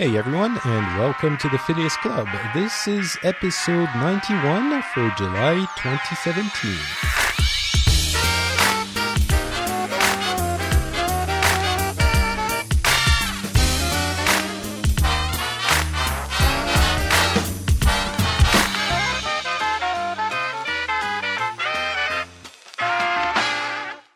Hey everyone, and welcome to the Phileas Club. This is episode 91 for July 2017.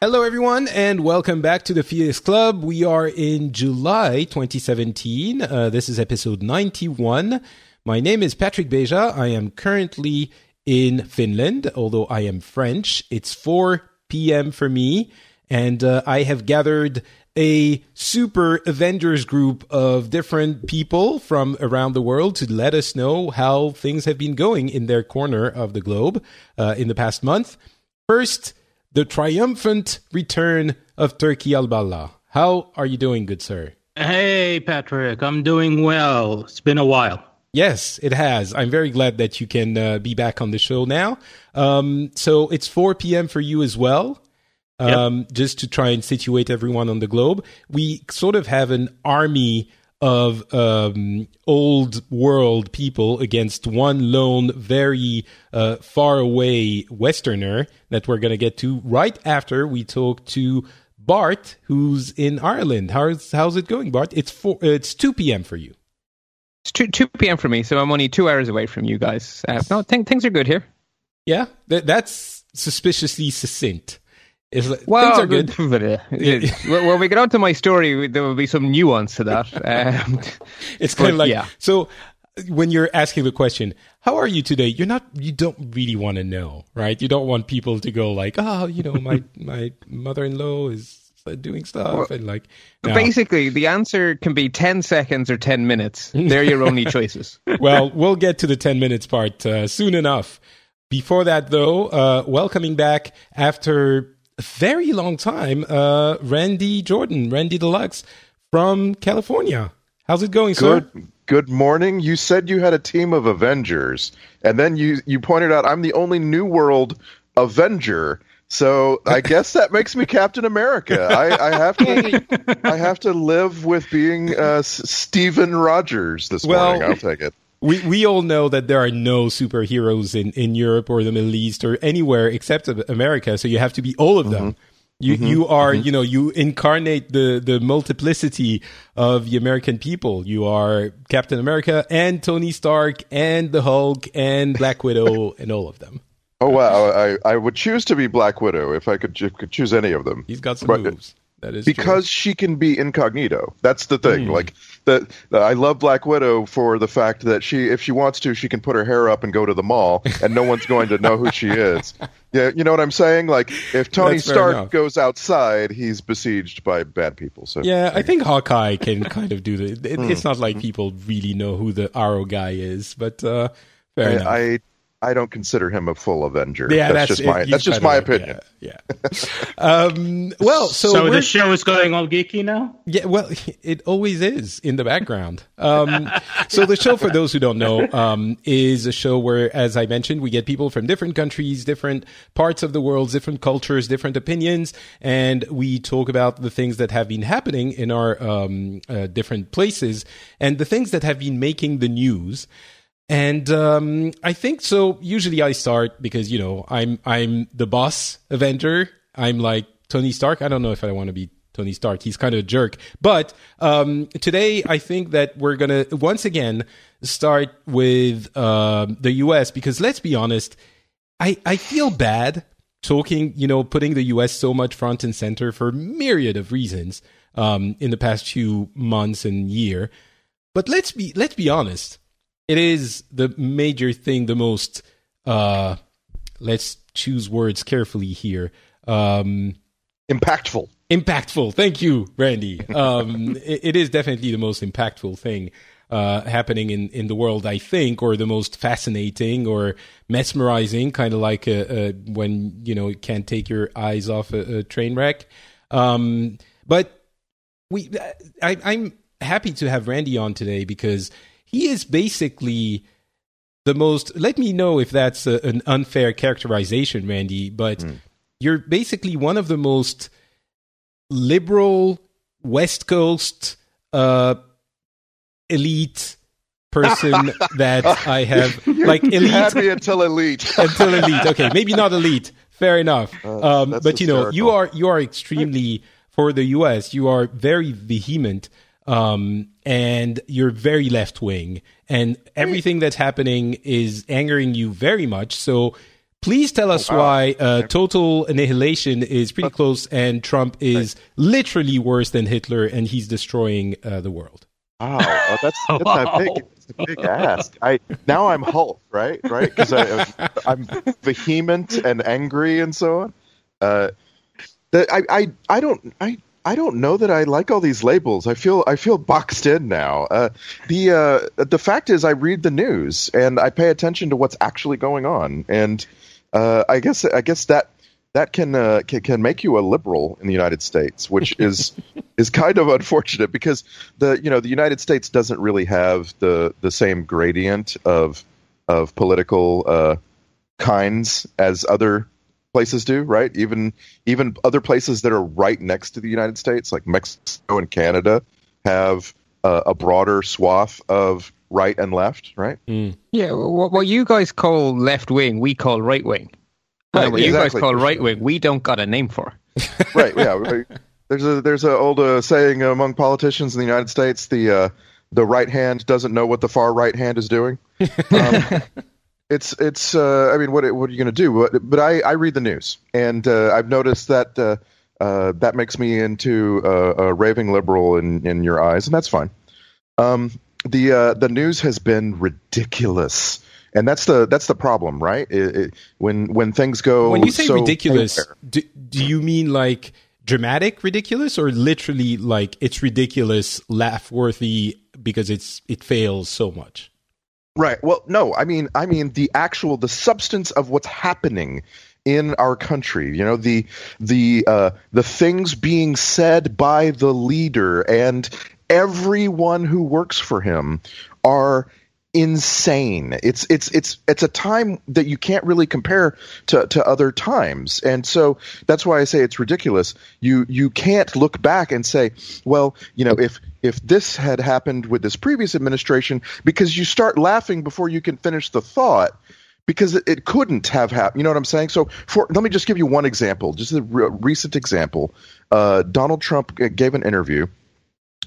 Hello, everyone, and welcome back to the Phileas Club. We are in July 2017. Uh, this is episode 91. My name is Patrick Beja. I am currently in Finland, although I am French. It's 4 p.m. for me, and uh, I have gathered a super Avengers group of different people from around the world to let us know how things have been going in their corner of the globe uh, in the past month. First, the triumphant return of Turki Al How are you doing, good sir? Hey, Patrick, I'm doing well. It's been a while. Yes, it has. I'm very glad that you can uh, be back on the show now. Um, so it's 4 p.m. for you as well. Um, yep. Just to try and situate everyone on the globe, we sort of have an army of um, old world people against one lone, very uh, far away Westerner that we're going to get to right after we talk to Bart, who's in Ireland. How's how's it going, Bart? It's four. It's two p.m. for you. It's two two p.m. for me, so I'm only two hours away from you guys. Uh, no, th- things are good here. Yeah, th- that's suspiciously succinct. It's like, well, things are good. when we get on to my story, there will be some nuance to that. Um, it's kind of like yeah. so when you're asking the question, "How are you today?" You're not. You don't really want to know, right? You don't want people to go like, "Oh, you know, my my mother-in-law is." doing stuff well, and like no. basically the answer can be 10 seconds or 10 minutes they're your only choices well we'll get to the 10 minutes part uh, soon enough before that though uh, welcoming back after a very long time, uh, Randy Jordan, Randy Deluxe from California. How's it going, good, sir? Good morning. You said you had a team of Avengers, and then you you pointed out I'm the only New World Avenger. So I guess that makes me Captain America. I, I have to I have to live with being uh, Stephen Rogers this well, morning. I'll take it we we all know that there are no superheroes in, in Europe or the Middle East or anywhere except America. So you have to be all of them. Mm-hmm. You mm-hmm. you are mm-hmm. you know you incarnate the the multiplicity of the American people. You are Captain America and Tony Stark and the Hulk and Black Widow and all of them. Oh wow! I, I would choose to be Black Widow if I could, could choose any of them. He's got some but, moves. That is because true. she can be incognito. That's the thing. Mm. Like that, I love Black Widow for the fact that she, if she wants to, she can put her hair up and go to the mall, and no one's going to know who she is. Yeah, you know what I'm saying? Like if Tony That's Stark goes outside, he's besieged by bad people. So yeah, I think Hawkeye can kind of do the. It. It's not like people really know who the Arrow guy is, but uh, fair I, enough. I I don't consider him a full Avenger. Yeah, that's, that's just my that's just my opinion. Yeah. yeah. um, well, so, so the show is going all geeky now. Yeah, well, it always is in the background. Um, so the show, for those who don't know, um, is a show where, as I mentioned, we get people from different countries, different parts of the world, different cultures, different opinions, and we talk about the things that have been happening in our um, uh, different places and the things that have been making the news. And um, I think so. Usually, I start because you know I'm I'm the boss Avenger. I'm like Tony Stark. I don't know if I want to be Tony Stark. He's kind of a jerk. But um, today, I think that we're gonna once again start with uh, the U.S. because let's be honest, I I feel bad talking, you know, putting the U.S. so much front and center for myriad of reasons um, in the past few months and year. But let's be let's be honest it is the major thing, the most uh let's choose words carefully here. Um impactful. Impactful. Thank you, Randy. Um it, it is definitely the most impactful thing uh, happening in, in the world, I think, or the most fascinating or mesmerizing, kind of like a, a, when you know you can't take your eyes off a, a train wreck. Um, but we, I, I'm happy to have Randy on today because he is basically the most. Let me know if that's a, an unfair characterization, Randy, but mm. you're basically one of the most liberal West Coast uh, elite person that I have like elite me until elite. until elite. Okay, maybe not elite. Fair enough. um, that's but you know, you are you are extremely for the U.S. You are very vehement, um, and you're very left wing, and everything that's happening is angering you very much. So. Please tell us why uh, total annihilation is pretty close, and Trump is literally worse than Hitler, and he's destroying uh, the world. Wow, oh, that's, that's a big, that's a big ask. I now I'm Hulk, right? Right? Because I'm vehement and angry and so on. Uh, the, I, I, I don't, I, I don't know that I like all these labels. I feel, I feel boxed in now. Uh, the, uh, the fact is, I read the news and I pay attention to what's actually going on, and uh, I guess, I guess that that can, uh, can can make you a liberal in the United States, which is is kind of unfortunate because the you know the United States doesn't really have the the same gradient of of political uh, kinds as other places do, right? Even even other places that are right next to the United States, like Mexico and Canada, have uh, a broader swath of right and left, right? Yeah, what, what you guys call left wing, we call right wing. Right, what you guys call right wing, we don't got a name for. right. Yeah. There's a there's a old uh, saying among politicians in the United States: the uh, the right hand doesn't know what the far right hand is doing. Um, it's it's. Uh, I mean, what what are you going to do? But, but I I read the news, and uh, I've noticed that uh, uh, that makes me into uh, a raving liberal in in your eyes, and that's fine. Um, the uh, the news has been ridiculous. And that's the that's the problem, right? It, it, when when things go when you say so ridiculous, do, do you mean like dramatic ridiculous or literally like it's ridiculous, laugh worthy because it's it fails so much? Right. Well, no, I mean, I mean the actual, the substance of what's happening in our country. You know, the the uh, the things being said by the leader and everyone who works for him are insane. It's it's it's it's a time that you can't really compare to, to other times. And so that's why I say it's ridiculous. You you can't look back and say, well, you know, if if this had happened with this previous administration because you start laughing before you can finish the thought because it, couldn't have happened. You know what I'm saying? So, for let me just give you one example, just a re- recent example. Uh, Donald Trump gave an interview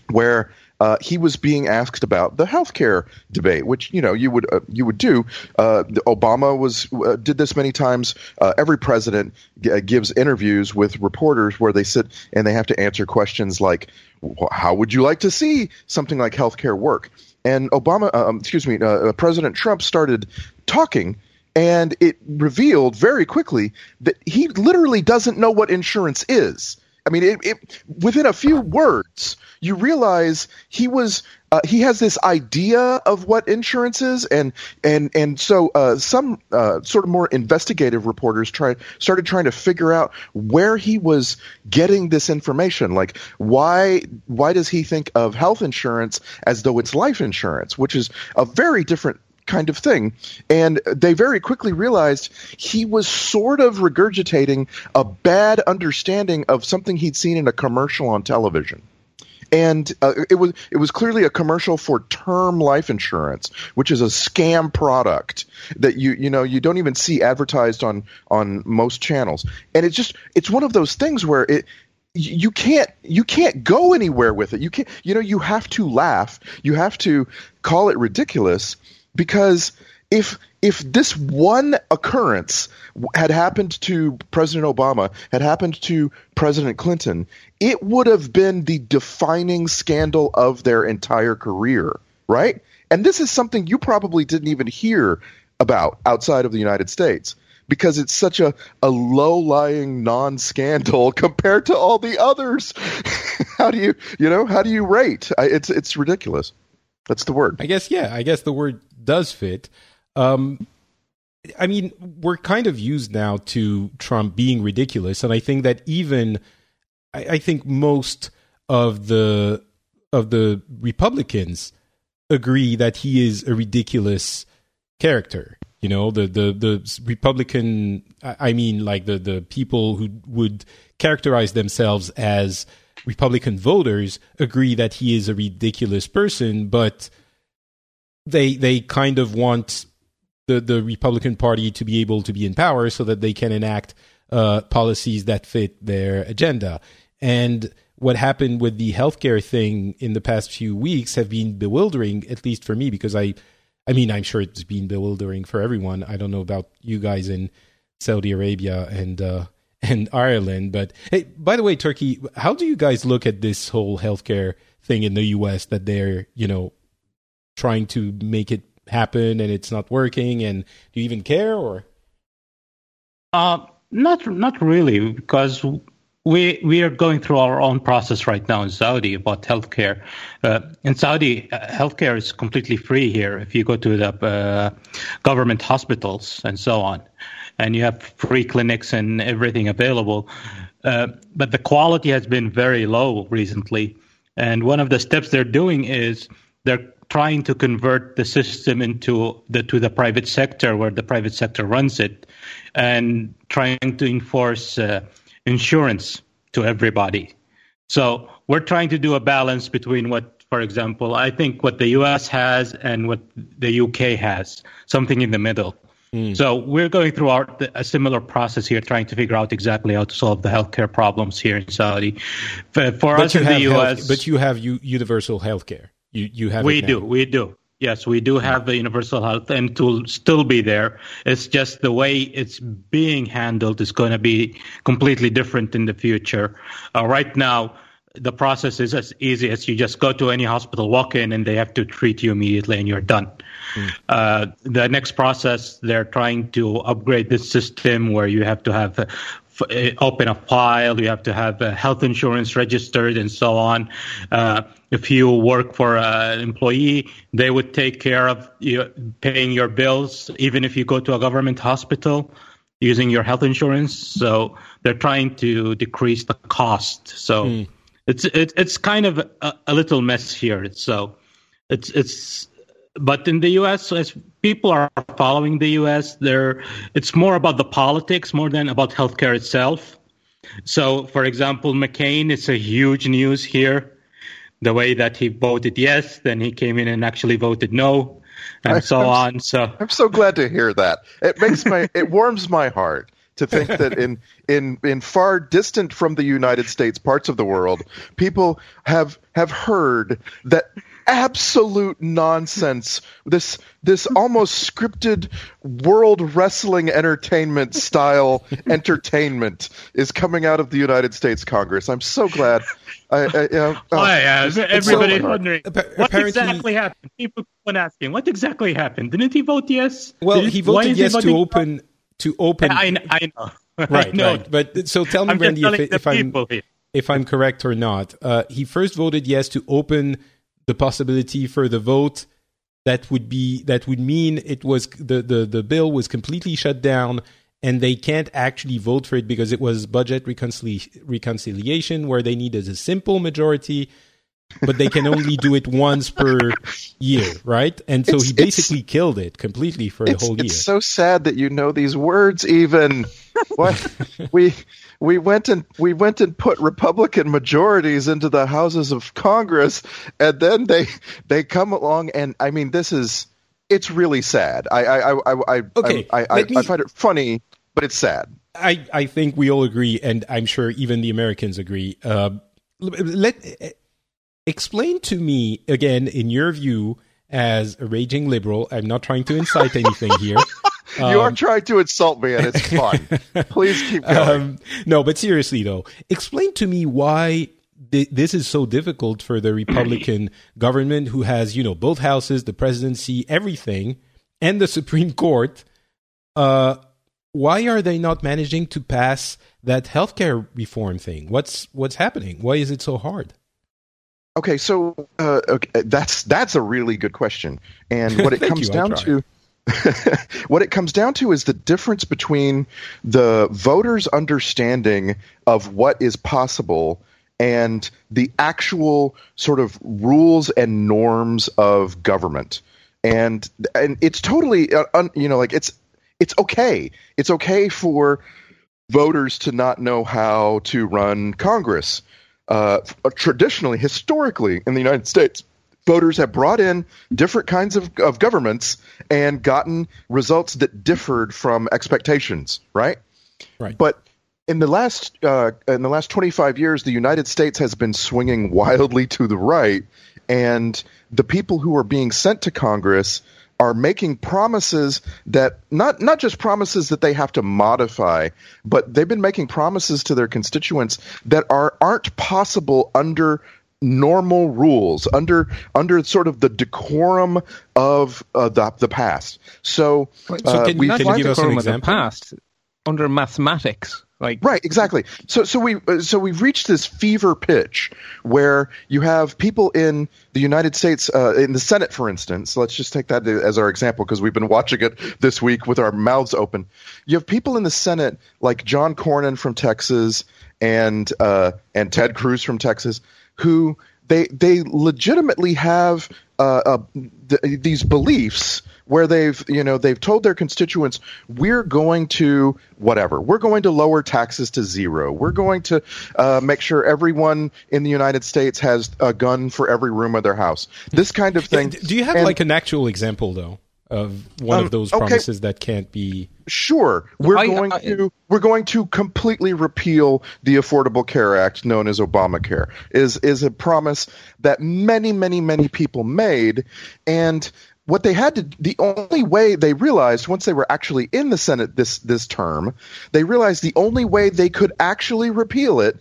where uh, he was being asked about the healthcare debate, which you know you would uh, you would do. Uh, Obama was uh, did this many times. Uh, every president g- gives interviews with reporters where they sit and they have to answer questions like, "Wh- "How would you like to see something like healthcare work?" And Obama, um, excuse me, uh, President Trump started talking. And it revealed very quickly that he literally doesn't know what insurance is. I mean, it, it, within a few words, you realize he was uh, he has this idea of what insurance is, and and and so uh, some uh, sort of more investigative reporters try started trying to figure out where he was getting this information. Like, why why does he think of health insurance as though it's life insurance, which is a very different kind of thing. And they very quickly realized he was sort of regurgitating a bad understanding of something he'd seen in a commercial on television. And uh, it was it was clearly a commercial for term life insurance, which is a scam product that you you know you don't even see advertised on on most channels. And it's just it's one of those things where it you can't you can't go anywhere with it. You can't you know you have to laugh. You have to call it ridiculous because if if this one occurrence had happened to President Obama, had happened to President Clinton, it would have been the defining scandal of their entire career, right? And this is something you probably didn't even hear about outside of the United States because it's such a, a low lying non scandal compared to all the others. how do you you know how do you rate? It's it's ridiculous. That's the word. I guess yeah. I guess the word does fit. Um, I mean, we're kind of used now to Trump being ridiculous, and I think that even I, I think most of the of the Republicans agree that he is a ridiculous character. You know, the the the Republican, I I mean, like the the people who would characterize themselves as Republican voters agree that he is a ridiculous person, but they they kind of want the the Republican Party to be able to be in power so that they can enact uh, policies that fit their agenda. And what happened with the healthcare thing in the past few weeks have been bewildering, at least for me, because I, I mean, I'm sure it's been bewildering for everyone. I don't know about you guys in Saudi Arabia and uh, and Ireland, but hey, by the way, Turki, how do you guys look at this whole healthcare thing in the U.S. that they're you know trying to make it happen and it's not working, and do you even care or? Uh, not not really, because we we are going through our own process right now in Saudi about healthcare. Uh, in Saudi, uh, healthcare is completely free here if you go to the uh, government hospitals and so on, and you have free clinics and everything available. Uh, but the quality has been very low recently, and one of the steps they're doing is they're trying to convert the system into the to the private sector where the private sector runs it, and trying to enforce uh, insurance to everybody. So we're trying to do a balance between what, for example, I think what the US has and what the UK has, something in the middle. Mm. So we're going through our, a similar process here, trying to figure out exactly how to solve the healthcare problems here in Saudi. For, for us in the US, health, but you have u- universal healthcare. You you have we do we do Yes, we do have the universal health and to still be there. It's just the way it's being handled is going to be completely different in the future. Uh, right now, the process is as easy as you just go to any hospital, walk in, and they have to treat you immediately, and you're done. Mm. Uh, the next process, they're trying to upgrade this system where you have to have uh, open a file, you have to have health insurance registered, and so on. Uh, if you work for an employee, they would take care of you paying your bills, even if you go to a government hospital using your health insurance. So they're trying to decrease the cost. So mm. It's it, it's kind of a, a little mess here. So it's it's but in the U.S., as people are following the U.S., there it's more about the politics more than about healthcare itself. So, for example, McCain is a huge news here. The way that he voted yes, then he came in and actually voted no, and I, so I'm, on. So I'm so glad to hear that. It makes my it warms my heart to think that in in in far distant from the United States parts of the world, people have have heard that absolute nonsense. This this almost scripted world wrestling entertainment style entertainment is coming out of the United States Congress. I'm so glad. I, I you know, oh, oh yeah, everybody's so wondering what exactly happened. People keep asking, what exactly happened? Didn't he vote yes? Well, Did, he voted yes to open to open. I, I know. Right, I right. But so tell me, I'm Randy, if, if I'm here. if I'm correct or not. Uh, he first voted yes to open the possibility for the vote that would be that would mean it was the, the, the bill was completely shut down and they can't actually vote for it because it was budget reconcili- reconciliation where they needed a simple majority but they can only do it once per year right and so it's, he basically killed it completely for the whole year it's so sad that you know these words even what we we went and we went and put Republican majorities into the houses of Congress, and then they they come along and I mean this is it's really sad. I I I I okay, I, I, me, I find it funny, but it's sad. I I think we all agree, and I'm sure even the Americans agree. Uh, let explain to me again, in your view, as a raging liberal. I'm not trying to incite anything here. Um, you are um, trying to insult me, and it's fun. Please keep going. Um, no, but seriously though, explain to me why th- this is so difficult for the Republican government, who has you know both houses, the presidency, everything, and the Supreme Court. Uh, why are they not managing to pass that healthcare reform thing? What's what's happening? Why is it so hard? Okay, so uh, okay, that's that's a really good question, and what it comes you, down to what it comes down to is the difference between the voters' understanding of what is possible and the actual sort of rules and norms of government. And and it's totally uh, un, you know like it's it's okay. It's okay for voters to not know how to run Congress. Uh, traditionally, historically, in the United States, voters have brought in different kinds of, of governments and gotten results that differed from expectations, right? Right. But in the last uh, in the last 25 years, the United States has been swinging wildly to the right, and the people who are being sent to Congress are making promises that not not just promises that they have to modify, but they've been making promises to their constituents that are aren't possible under normal rules under under sort of the decorum of uh, the the past. So, So uh, can- we can you give us an decorum of the example? past under mathematics. Like Right, exactly. So, so we, uh, so we've reached this fever pitch where you have people in the United States, uh, in the Senate, for instance. Let's just take that as our example because we've been watching it this week with our mouths open. You have people in the Senate like John Cornyn from Texas and uh, and Ted Cruz from Texas who they they legitimately have uh, uh, th- these beliefs where they've you know they've told their constituents we're going to whatever. We're going to lower taxes to zero. We're going to uh, make sure everyone in the United States has a gun for every room of their house. This kind of thing Do you have And- like an actual example though of one Um, of those okay. promises that can't be? Sure, we're I- going I- to we're going to completely repeal the Affordable Care Act, known as Obamacare. is is a promise that many, many, many people made, and what they had to the only way they realized once they were actually in the Senate this this term, they realized the only way they could actually repeal it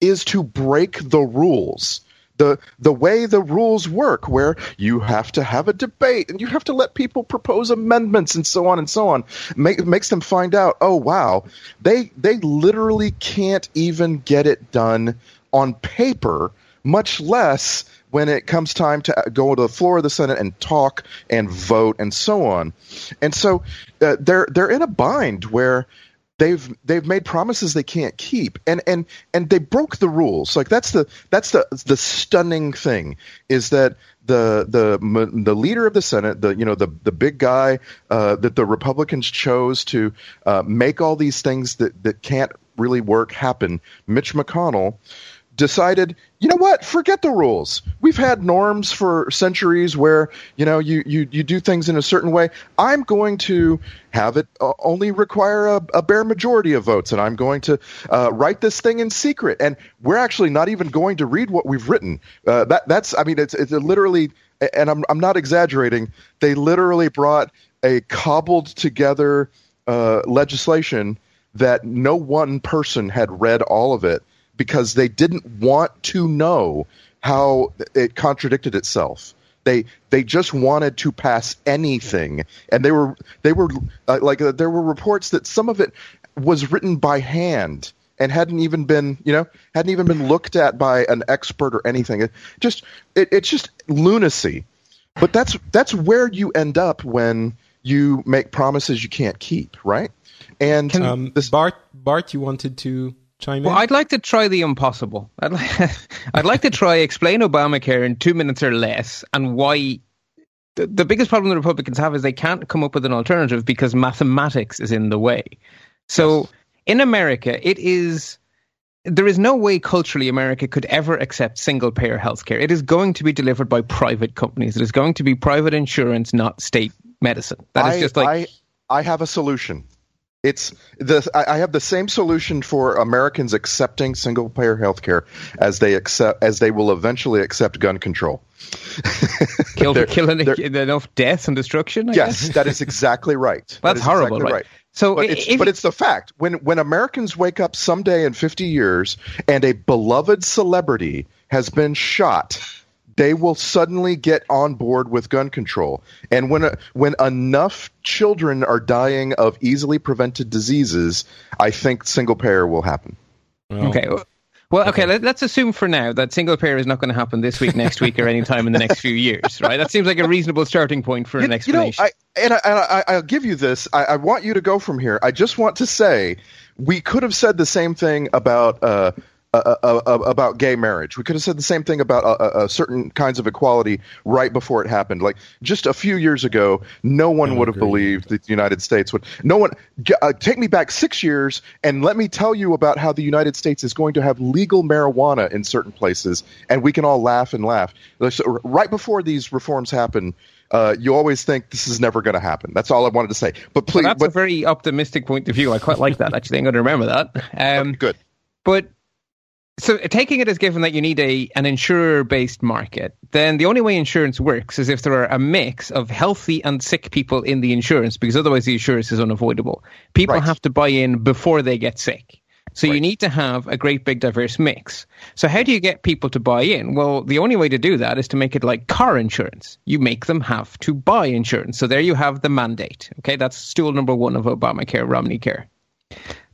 is to break the rules the the way the rules work where you have to have a debate and you have to let people propose amendments and so on and so on. Make, makes them find out oh wow they they literally can't even get it done on paper much less when it comes time to go to the floor of the Senate and talk and vote and so on. And so uh, they're they're in a bind where they've they've made promises they can't keep. And and and they broke the rules. Like that's the that's the the stunning thing is that the the the leader of the senate the you know the the big guy uh, that the republicans chose to uh, make all these things that that can't really work happen mitch mcconnell decided, you know what, forget the rules. We've had norms for centuries where, you know, you, you, you do things in a certain way. I'm going to have it uh, only require a, a bare majority of votes, and I'm going to uh, write this thing in secret. And we're actually not even going to read what we've written. Uh, that, that's, I mean, it's, it's literally, and I'm, I'm not exaggerating, they literally brought a cobbled together uh, legislation that no one person had read all of it because they didn't want to know how it contradicted itself. They they just wanted to pass anything, and they were they were uh, like uh, there were reports that some of it was written by hand and hadn't even been you know hadn't even been looked at by an expert or anything. It just it, it's just lunacy. But that's that's where you end up when you make promises you can't keep, right? And Um, this, Bart, Bart, you wanted to chime Well, in? I'd like to try the impossible. I'd like, I'd like to try explain Obamacare in two minutes or less and why. The, the biggest problem the Republicans have is they can't come up with an alternative because mathematics is in the way. So in America, it is. There is no way culturally America could ever accept single payer healthcare. It is going to be delivered by private companies. It is going to be private insurance, not state medicine. That is I, just like I, I have a solution. It's the I have the same solution for Americans accepting single payer healthcare as they accept as they will eventually accept gun control. kill, They're- killing they're- enough death and destruction. I Yes, that is exactly right. That That's horrible, exactly right? So but it's but it's the fact when when Americans wake up someday in 50 years and a beloved celebrity has been shot, they will suddenly get on board with gun control. And when a, when enough children are dying of easily prevented diseases, I think single payer will happen. Well, Okay. Well, well, okay. Let, let's assume for now that single payer is not going to happen this week, next week, or any time in the next few years, right? That seems like a reasonable starting point for an You, you know, explanation. I, and I, I, I'll give you this. I, I want you to go from here. I just want to say we could have said the same thing about uh, uh, uh, uh, about gay marriage. We could have said the same thing about uh, uh, certain kinds of equality right before it happened. Like just a few years ago, no one would have believed that the United States would. No one. Uh, take me back six years and let me tell you about how the United States is going to have legal marijuana in certain places, and we can all laugh and laugh. So, right before these reforms happen. Uh, you always think this is never going to happen. That's all I wanted to say. But please, That's but a very optimistic point of view. I quite like that. Actually, I'm going to remember that. Um, good. But so taking it as given that you need a an insurer based market, then the only way insurance works is if there are a mix of healthy and sick people in the insurance, because otherwise the insurance is unavoidable. People Right. have to buy in before they get sick. So you need to have a great big diverse mix. So how do you get people to buy in? Well, the only way to do that is to make it like car insurance. You make them have to buy insurance. So there you have the mandate. Okay, that's stool number one of Obamacare, Romney Care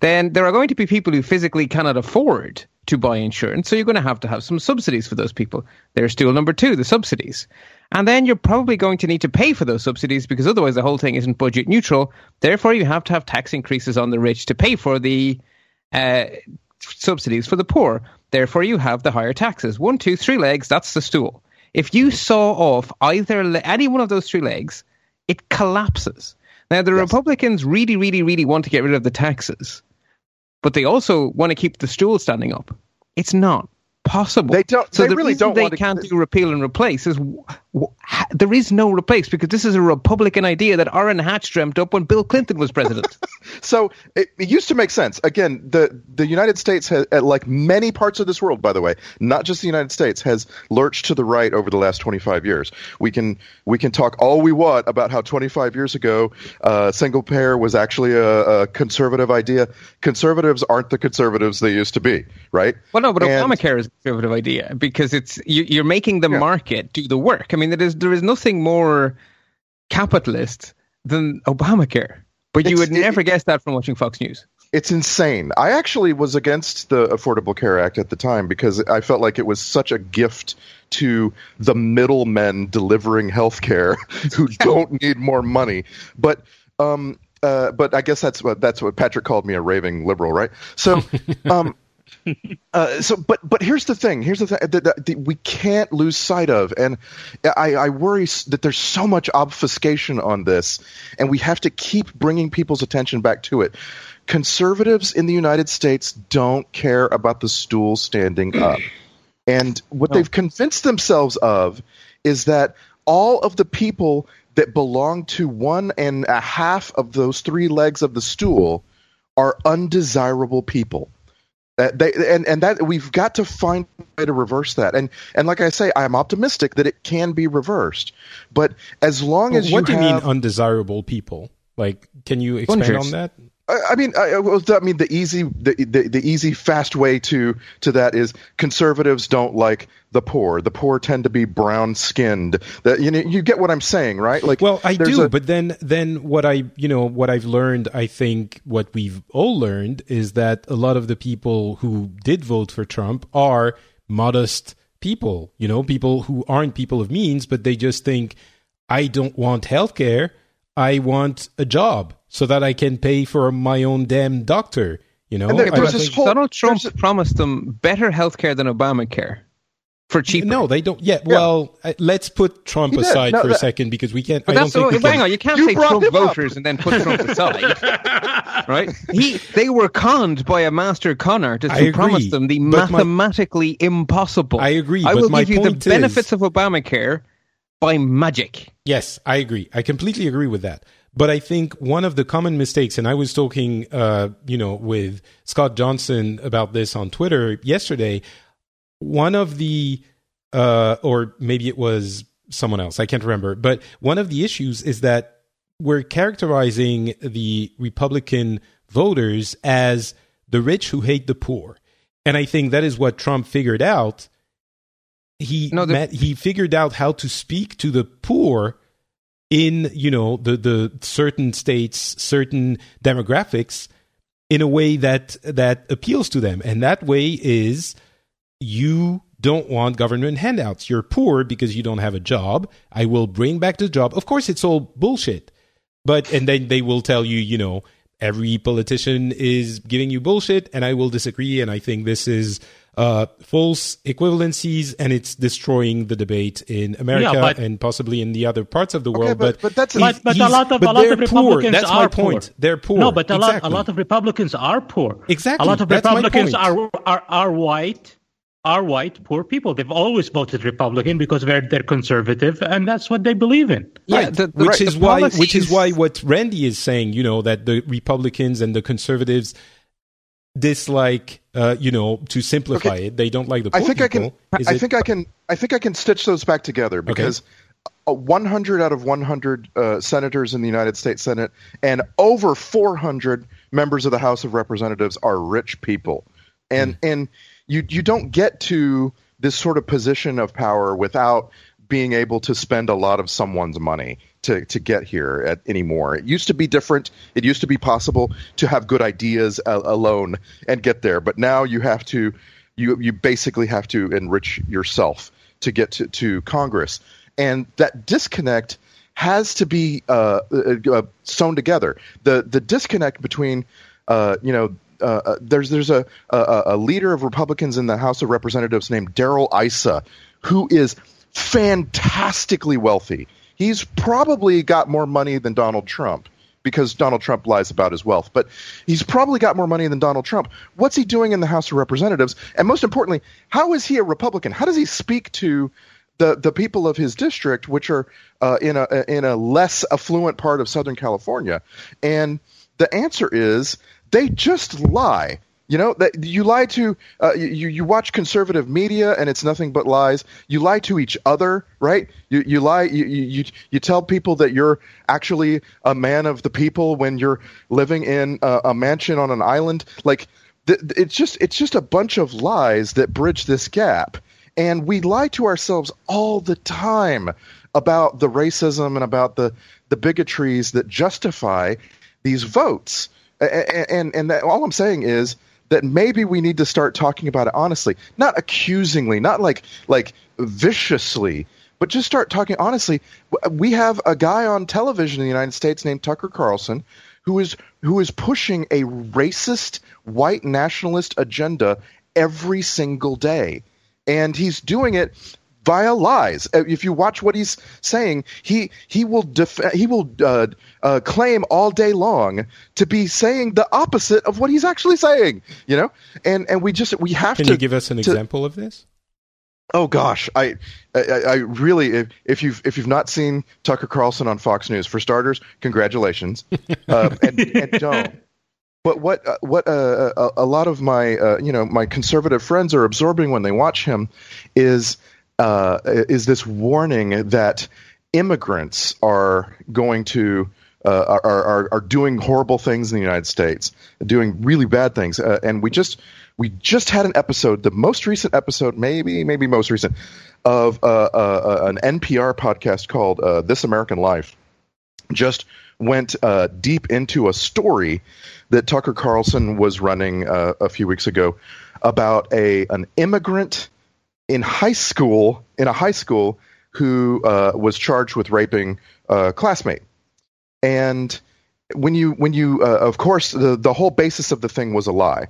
then there are going to be people who physically cannot afford to buy insurance. So you're going to have to have some subsidies for those people. There's stool number two, the subsidies. And then you're probably going to need to pay for those subsidies because otherwise the whole thing isn't budget neutral. Therefore, you have to have tax increases on the rich to pay for the uh, subsidies for the poor. Therefore, you have the higher taxes. One, two, three legs, that's the stool. If you saw off either le- any one of those three legs, it collapses. Now, the Republicans really, really, really want to get rid of the taxes, but they also want to keep the stool standing up. It's not possible. They don't- So they the really reason don't they can't do repeal and replace is w- w- ha- there is no replace because this is a Republican idea that Orrin Hatch dreamt up when Bill Clinton was president. So it, it used to make sense. Again, the the United States has, like many parts of this world, by the way, not just the United States, has lurched to the right over the last 25 years. We can we can talk all we want about how 25 years ago, uh, single payer was actually a, a conservative idea. Conservatives aren't the conservatives they used to be, right? Well, no, but And- Obamacare is idea because it's you, you're making the Yeah. market do the work. I mean, there is there is nothing more capitalist than Obamacare. But you would it- never guess that from watching Fox News. It's insane. I actually was against the Affordable Care Act at the time because I felt like it was such a gift to the middlemen delivering health care who don't need more money. But um uh, but I guess that's what that's what Patrick called me a raving liberal, right? So um uh, so, but but here's the thing. Here's the thing that, we can't lose sight of, and I, I worry that there's so much obfuscation on this, and we have to keep bringing people's attention back to it. Conservatives in the United States don't care about the stool standing up, and what they've convinced themselves of is that all of the people that belong to one and a half of those three legs of the stool are undesirable people. That they and and that we've got to find a way to reverse that. And and like I say, I'm optimistic that it can be reversed. But as long as what you do you mean undesirable people? Like, can you expand Bunchers. on that? I I mean, I, well, I mean, the easy, the, the the easy, fast way to to that is conservatives don't like the poor. The poor tend to be brown skinned. That you know, you get what I'm saying, right? Like, Well, I do, a- but then then what I you know what I've learned, I think what we've all learned is that a lot of the people who did vote for Trump are modest people, you know, people who aren't people of means, but they just think I don't want healthcare, I want a job so that I can pay for my own damn doctor, you know. There- there's this whole- Donald Trump there's a- promised them better health care than Obamacare for cheaper. no, they don't. Yeah, well, uh, let's put Trump He did. aside No, for a second because we can't. But I don't that's think we so, hang can, on, you can't You say Trump him up. voters and then put Trump aside, right? He, they were conned by a master con artist I who agree, promised them the but my- mathematically impossible. I agree, I but will my give you the benefits is- of Obamacare by magic. Yes, I agree. I completely agree with that. But I think one of the common mistakes, and I was talking, uh, you know, with Scott Johnson about this on Twitter yesterday. One of the, uh, or maybe it was someone else, I can't remember. But one of the issues is that we're characterizing the Republican voters as the rich who hate the poor. And I think that is what Trump figured out. He No, the- met, he figured out how to speak to the poor in you know the the certain states certain demographics in a way that that appeals to them. And that way is you don't want government handouts. You're poor because you don't have a job. I will bring back the job. Of course it's all bullshit. But and then they will tell you you know every politician is giving you bullshit and i will disagree and i think this is uh, false equivalencies, and it's destroying the debate in America Yeah, but- and possibly in the other parts of the Okay, world. but- but that's- he's- But, but a lot of but a lot they're of poor. Republicans That's are my poor. point. They're poor. No, but a lot a lot of Republicans are poor. Exactly. A lot of That's Republicans are, are are white, are white poor people. They've always voted Republican because they're they're conservative and that's what they believe in. Yeah, Right, the- the- which the is why which is why what Randy is saying, you know, that the Republicans and the conservatives dislike, uh, you know, to simplify Okay. it, they don't like the poor I think I can. Is I it- think I can. I think I can stitch those back together because uh 100 out of 100 uh, senators in the United States Senate and over 400 members of the House of Representatives are rich people, and Hmm. and you you don't get to this sort of position of power without being able to spend a lot of someone's money to, to get here at, anymore. It used to be different. It used to be possible to have good ideas uh, alone and get there, but now you have to you you basically have to enrich yourself to get to, to Congress, and that disconnect has to be uh, uh, uh, sewn together. The the disconnect between uh, you know. Uh, there's there's a, a a leader of Republicans in the House of Representatives named Darrell Issa, who is fantastically wealthy. He's probably got more money than Donald Trump because Donald Trump lies about his wealth, but he's probably got more money than Donald Trump. What's he doing in the House of Representatives? And most importantly, how is he a Republican? How does he speak to the, the people of his district, which are uh, in a in a less affluent part of Southern California? And the answer is they just lie. You know that you lie to uh, you you watch conservative media and it's nothing but lies. You lie to each other, right? You you lie you you you tell people that you're actually a man of the people when you're living in a, a mansion on an island. Like th- it's just it's just a bunch of lies that bridge this gap, and we lie to ourselves all the time about the racism and about the the bigotries that justify these votes. A- a- And and that, all I'm saying is that maybe we need to start talking about it honestly, not accusingly, not like like viciously, but just start talking honestly. We have a guy on television in the United States named Tucker Carlson who is who is pushing a racist white nationalist agenda every single day. And he's doing it via lies. Uh, If you watch what he's saying, he he will def- he will uh, uh, claim all day long to be saying the opposite of what he's actually saying. You know, and and we just we have Can to you give us an to- example of this? Oh gosh, I, I, I really, if, if you've if you've not seen Tucker Carlson on Fox News, for starters, congratulations, uh, and, and don't. But what uh, what uh, a, a lot of my uh, you know my conservative friends are absorbing when they watch him is uh, is this warning that immigrants are going to uh, are, are are doing horrible things in the United States, doing really bad things, uh, and we just we just had an episode, the most recent episode, maybe maybe most recent, of uh, uh, uh, an NPR podcast called uh, "This American Life." Just went deep into a story that Tucker Carlson was running a few weeks ago about a an immigrant in high school in a high school who uh, was charged with raping a classmate. And when you when you uh, of course the the whole basis of the thing was a lie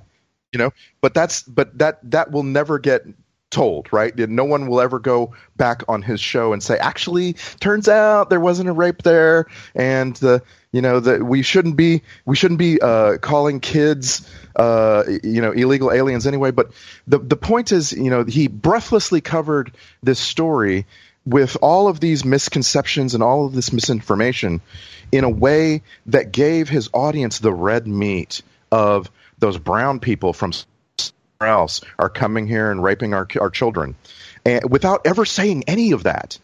you know? But that's but that that will never get told right? No one will ever go back on his show and say actually turns out there wasn't a rape there. And the you know that we shouldn't be we shouldn't be uh, calling kids uh, you know illegal aliens anyway. But the the point is you know he breathlessly covered this story with all of these misconceptions and all of this misinformation in a way that gave his audience the red meat of those brown people from somewhere else are coming here and raping our our children. And without ever saying any of that.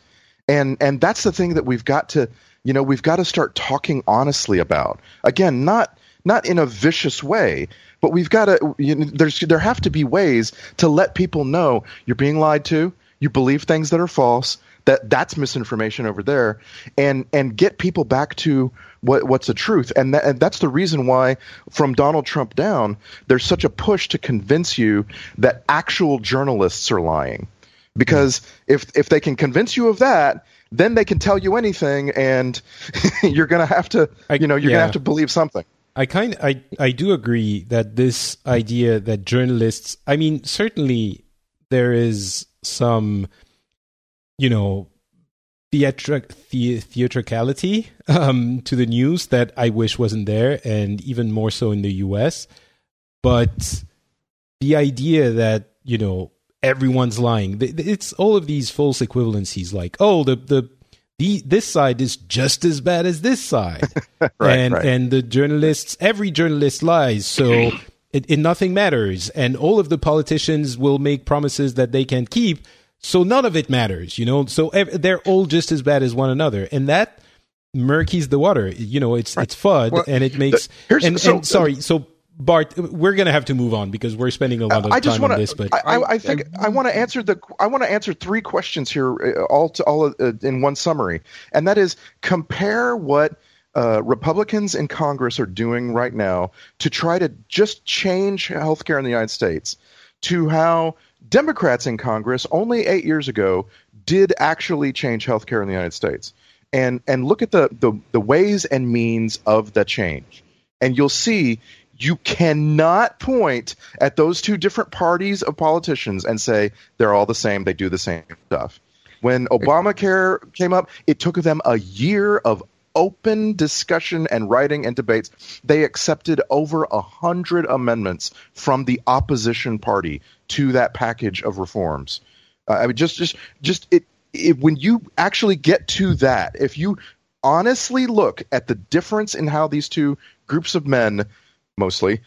And and that's the thing that we've got to you know we've got to start talking honestly about again not not in a vicious way but we've got to you know, there's there have to be ways to let people know you're being lied to you believe things that are false that that's misinformation over there and and get people back to what what's the truth. And, and that's the reason why from Donald Trump down there's such a push to convince you that actual journalists are lying. Because if if they can convince you of that then they can tell you anything and you're going to have to I- you know you're going to have to believe something. I kind I I do agree that this idea that journalists I mean certainly there is some you know theatric the, theatricality um, to the news that I wish wasn't there and even more so in the US but the idea that you know everyone's lying. It's all of these false equivalencies like oh the the the, this side is just as bad as this side. Right, and right. and the journalists every journalist lies. So it, it nothing matters. And all of the politicians will make promises that they can keep. So none of it matters you know? So ev- they're all just as bad as one another. And that murkies the water. You know it's it's fud Well, and it makes here's- and, so- and sorry so bart we're gonna have to move on because we're spending a lot of I just time want on this but I, I, I think I, want to answer the. I want to answer three questions here, uh, all to all uh, in one summary, and that is compare what uh, Republicans in Congress are doing right now to try to just change healthcare in the United States to how Democrats in Congress only eight years ago did actually change healthcare in the United States, and and look at the the, the ways and means of the change, and you'll see you cannot point at those two different parties of politicians and say they're all the same, they do the same stuff. When Obamacare came up, it took them a year of open discussion and writing and debates. They accepted over a hundred amendments from the opposition party to that package of reforms. Uh, I mean, just, just, just it, it. When you actually get to that, if you honestly look at the difference in how these two groups of men mostly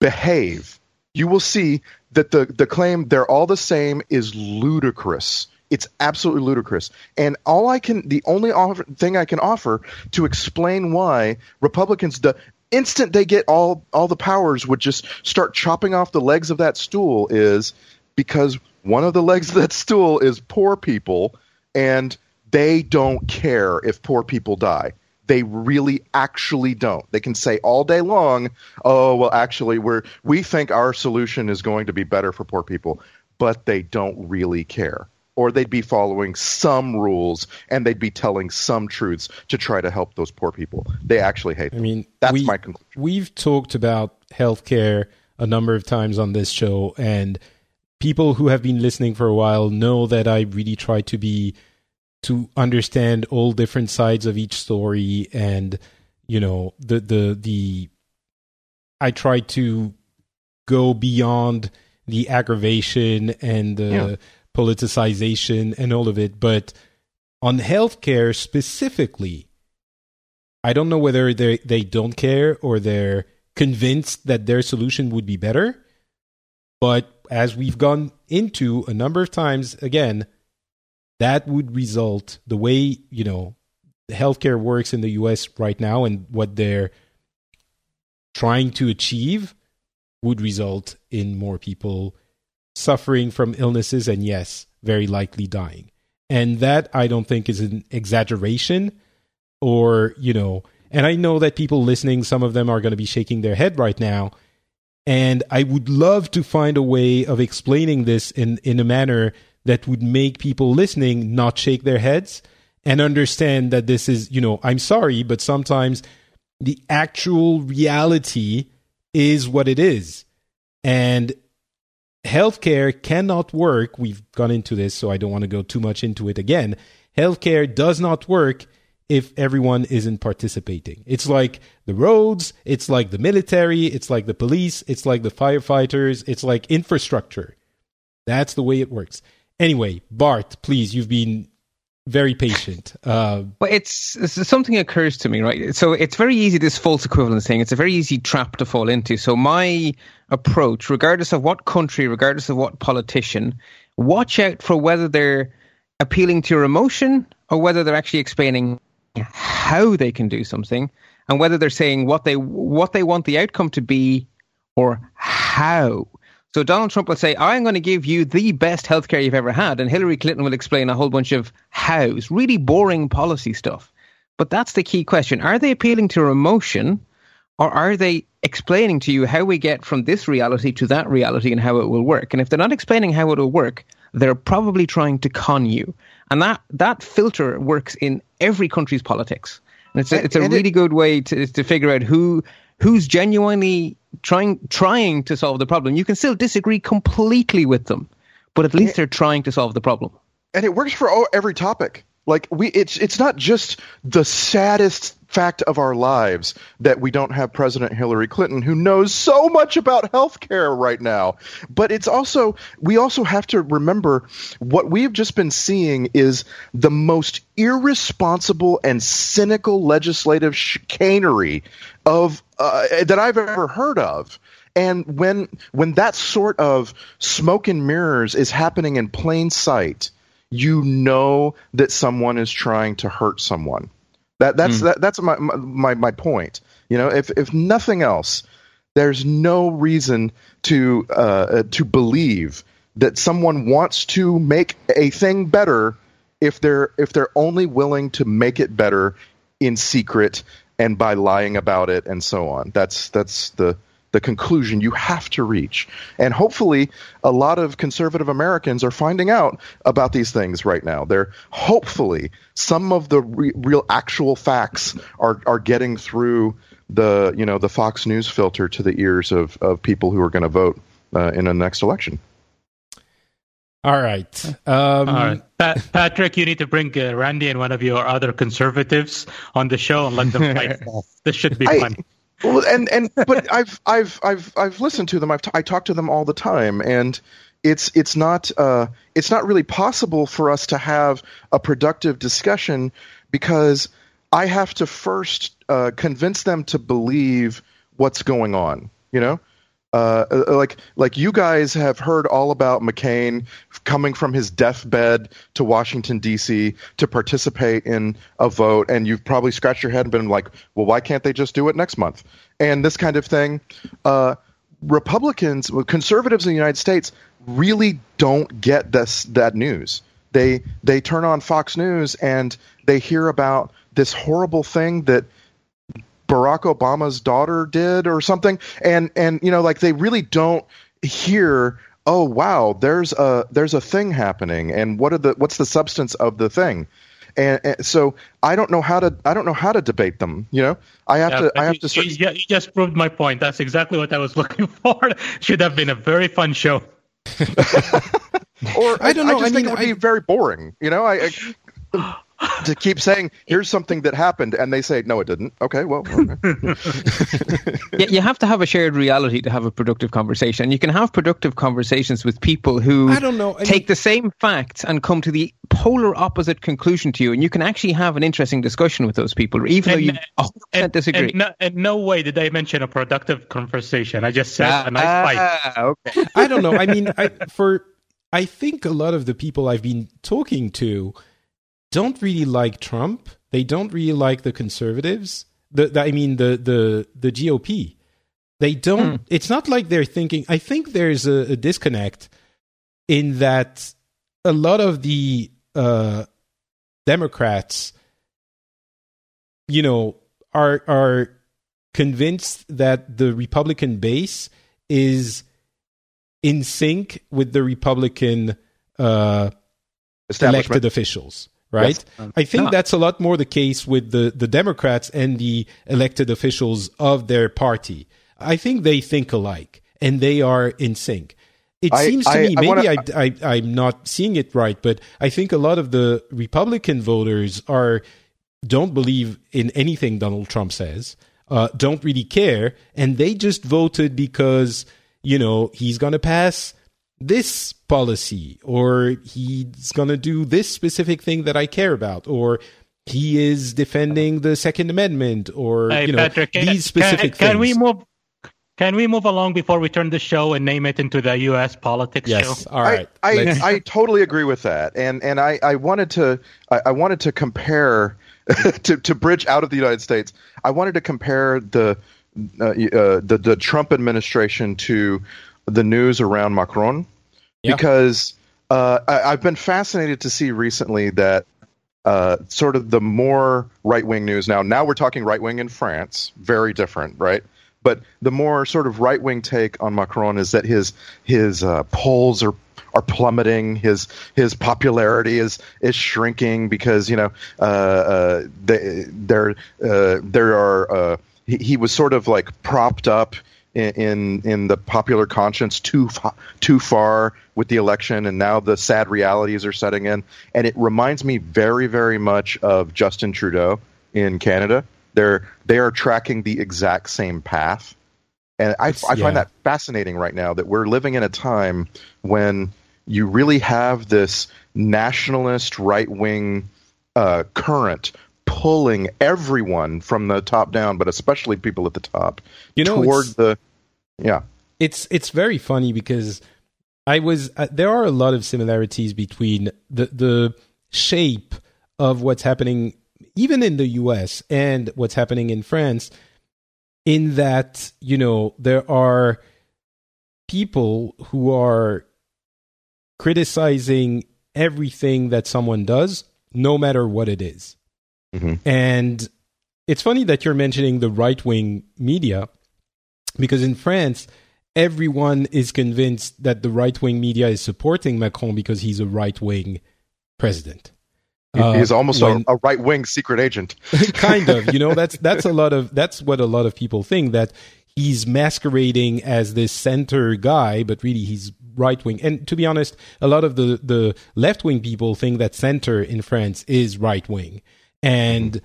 behave, you will see that the, the claim they're all the same is ludicrous. It's absolutely ludicrous. And all I can, the only offer, thing I can offer to explain why Republicans, the instant they get all, all the powers, would just start chopping off the legs of that stool is because one of the legs of that stool is poor people, and they don't care if poor people die they really actually don't. They can say all day long, "Oh, well actually we're we think our solution is going to be better for poor people," but they don't really care. Or they'd be following some rules and they'd be telling some truths to try to help those poor people. They actually hate I mean, That's we, my conclusion. We've talked about healthcare a number of times on this show, and people who have been listening for a while know that I really try to be to understand all different sides of each story, and you know the the the. I try to go beyond the aggravation and the Yeah. politicization and all of it, but on healthcare specifically, I don't know whether they they don't care or they're convinced that their solution would be better. But as we've gone into a number of times again, that would result the way, you know, healthcare works in the US right now and what they're trying to achieve would result in more people suffering from illnesses and yes, very likely dying. And that I don't think is an exaggeration or, you know, and I know that people listening, some of them are going to be shaking their head right now. And I would love to find a way of explaining this in, in a manner that would make people listening not shake their heads and understand that this is, you know, I'm sorry, but sometimes the actual reality is what it is. And healthcare cannot work. We've gone into this, so I don't want to go too much into it again. Healthcare does not work if everyone isn't participating. It's like the roads, it's like the military, it's like the police, it's like the firefighters, it's like infrastructure. That's the way it works. Anyway, Bart, please, you've been very patient. Uh, Well, it's, it's something occurs to me, right? So it's very easy this false equivalence thing. It's a very easy trap to fall into. So my approach, regardless of what country, regardless of what politician, watch out for whether they're appealing to your emotion or whether they're actually explaining how they can do something and whether they're saying what they what they want the outcome to be or how. So Donald Trump will say, I'm going to give you the best healthcare you've ever had. And Hillary Clinton will explain a whole bunch of hows, really boring policy stuff. But that's the key question. Are they appealing to your emotion or are they explaining to you how we get from this reality to that reality and how it will work? And if they're not explaining how it will work, they're probably trying to con you. And that, that filter works in every country's politics. And it's a, it's a really good way to, to figure out who who's genuinely trying trying to solve the problem. You can still disagree completely with them, but at least they're trying to solve the problem. and it works for all, every topic. Like we, it's it's not just the saddest fact of our lives that we don't have President Hillary Clinton, who knows so much about healthcare right now, but it's also we also have to remember what we've just been seeing is the most irresponsible and cynical legislative chicanery of uh, that I've ever heard of. And when when that sort of smoke and mirrors is happening in plain sight, you know that someone is trying to hurt someone. That that's that, that's my, my my point. You know, if if nothing else, there's no reason to uh, to believe that someone wants to make a thing better if they're if they're only willing to make it better in secret and by lying about it and so on. That's that's the the conclusion you have to reach. And hopefully, a lot of conservative Americans are finding out about these things right now. They're hopefully some of the re- real actual facts are are getting through the you know the Fox News filter to the ears of of people who are going to vote uh, in the next election. All right. Um, All right. Pat, Patrick, you need to bring uh, Randy and one of your other conservatives on the show and let them fight. this should be I- fun. Well, and and but I've I've I've I've listened to them. I've t- I talk to them all the time, and it's it's not uh, it's not really possible for us to have a productive discussion because I have to first uh, convince them to believe what's going on. You know, uh, uh, like like you guys have heard all about McCain coming from his deathbed to Washington D.C. to participate in a vote, and you've probably scratched your head and been like, "Well, why can't they just do it next month?" And this kind of thing. Uh, Republicans, conservatives in the United States, really don't get this that news. They they turn on Fox News and they hear about this horrible thing that Barack Obama's daughter did or something and and you know like they really don't hear oh wow there's a there's a thing happening and what are the what's the substance of the thing and, and so I don't know how to I don't know how to debate them you know I have Yeah, to I have you, to sort you, you just proved my point. That's exactly what I was looking for. Should have been a very fun show. or I don't know, I, just I think mean, it would I- be very boring you know I, I to keep saying here's something that happened and they say no it didn't okay well okay. Yeah, you have to have a shared reality to have a productive conversation. And you can have productive conversations with people who I don't know. I take mean- the same facts and come to the polar opposite conclusion to you. And you can actually have an interesting discussion with those people, even though you 100% and, disagree. and no, and no way did I mention a productive conversation. I just said a nice fight. Ah, okay. I don't know. I mean, I, for I think a lot of the people I've been talking to don't really like Trump. They don't really like the conservatives. The, the I mean the the the GOP. They don't. It's not like they're thinking. I think there's a, a disconnect in that a lot of the uh, Democrats, you know, are are convinced that the Republican base is in sync with the Republican uh, elected officials, right? I think no. that's a lot more the case with the, the Democrats and the elected officials of their party. I think they think alike and they are in sync. It I- seems to I- me, I maybe wanna- I, I, I'm not seeing it right, but I think a lot of the Republican voters are don't believe in anything Donald Trump says, uh, don't really care, and they just voted because you know he's going to pass this policy or he's going to do this specific thing that I care about or he is defending the Second Amendment or Hey, you know Patrick, can, these specific can, things. can we move? Can we move along before we turn the show and name it into the U.S. politics Yes, show? all right. I, I, I totally agree with that, and and I, I wanted to I, I wanted to compare to to bridge out of the United States. I wanted to compare the uh, uh, the the Trump administration to the news around Macron Yeah. because uh, I, I've been fascinated to see recently that uh, sort of the more right wing news now. Now we're talking right wing in France, very different, right? But the more sort of right wing take on Macron is that his his uh, polls are are plummeting. His his popularity is is shrinking because you know uh, uh, they, there uh, there are. Uh, he, he was sort of like propped up in, in the popular conscience too fa- too far with the election, and now the sad realities are setting in. And it reminds me very very much of Justin Trudeau in Canada. They're they are tracking the exact same path, and I, I yeah. find that fascinating right now that we're living in a time when you really have this nationalist right wing uh, current pulling everyone from the top down, but especially people at the top You know, toward the yeah. it's it's very funny because I was uh, there are a lot of similarities between the the shape of what's happening even in the US and what's happening in France in that you know there are people who are criticizing everything that someone does no matter what it is. Mhm. And it's funny that you're mentioning the right wing media because in France, everyone is convinced that the right wing media is supporting Macron because he's a right wing president. Uh, He's almost when- a, a right wing secret agent. kind of you know that's that's a lot of that's what a lot of people think that he's masquerading as this center guy but really he's right wing and to be honest a lot of the the left wing people think that center in France is right wing and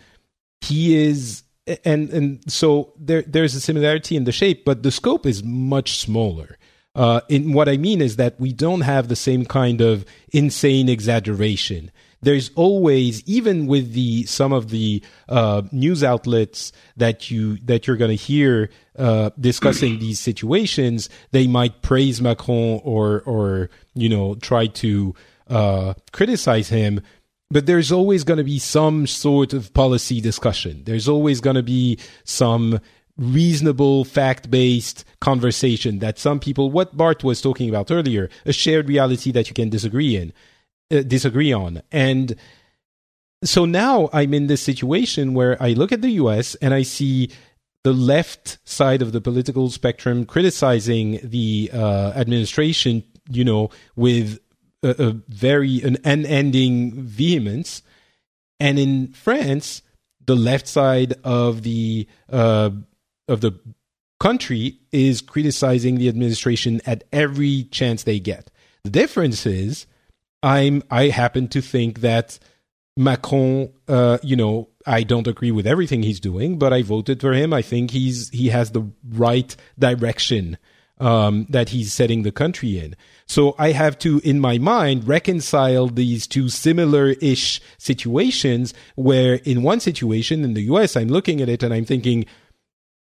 he is and and so there there's a similarity in the shape but the scope is much smaller uh, in what I mean is that we don't have the same kind of insane exaggeration. There's always, even with the some of the uh, news outlets that you that you're going to hear uh, discussing these situations, they might praise Macron or or you know try to uh, criticize him, but there's always going to be some sort of policy discussion. There's always going to be some reasonable fact-based conversation that some people what bart was talking about earlier a shared reality that you can disagree in uh, disagree on and so now i'm in this situation where i look at the us and i see the left side of the political spectrum criticizing the uh, administration you know with a, a very an unending vehemence and in france the left side of the uh, of the country is criticizing the administration at every chance they get. The difference is, I'm I happen to think that Macron, uh, you know, I don't agree with everything he's doing, but I voted for him. I think he's he has the right direction um, that he's setting the country in. So I have to, in my mind, reconcile these two similar-ish situations. Where in one situation in the U.S., I'm looking at it and I'm thinking,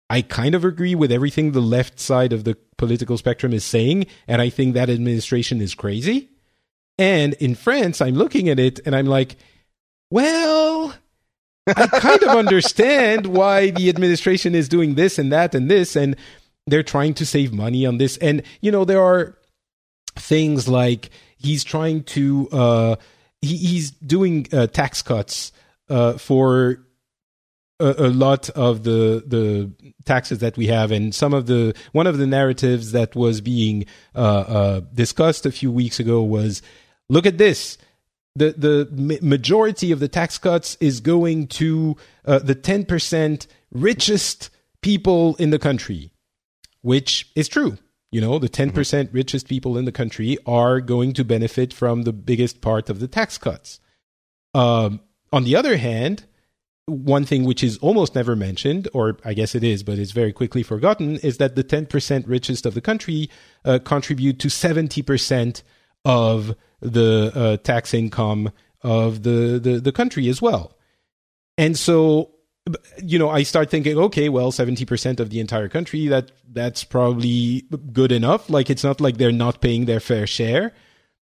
I kind of agree with everything the left side of the political spectrum is saying, and I think that administration is crazy. And in France, I'm looking at it and I'm like, well, I kind of understand why the administration is doing this and that and this, and they're trying to save money on this. And, you know, there are things like he's trying to, uh, he, he's doing uh, tax cuts uh, for a, lot of the the taxes that we have, and some of the one of the narratives that was being uh, uh, discussed a few weeks ago was, look at this. The the majority of the tax cuts is going to uh, the ten percent richest people in the country, which is true. You know, the 10% richest people in the country are going to benefit from the biggest part of the tax cuts. Um, on the other hand, one thing which is almost never mentioned, or I guess it is, but it's very quickly forgotten, is that the 10% richest of the country uh, contribute to 70% of the uh, tax income of the, the, the country as well. And so, you know, I start thinking, okay, well, 70% of the entire country, that that's probably good enough. Like, it's not like they're not paying their fair share.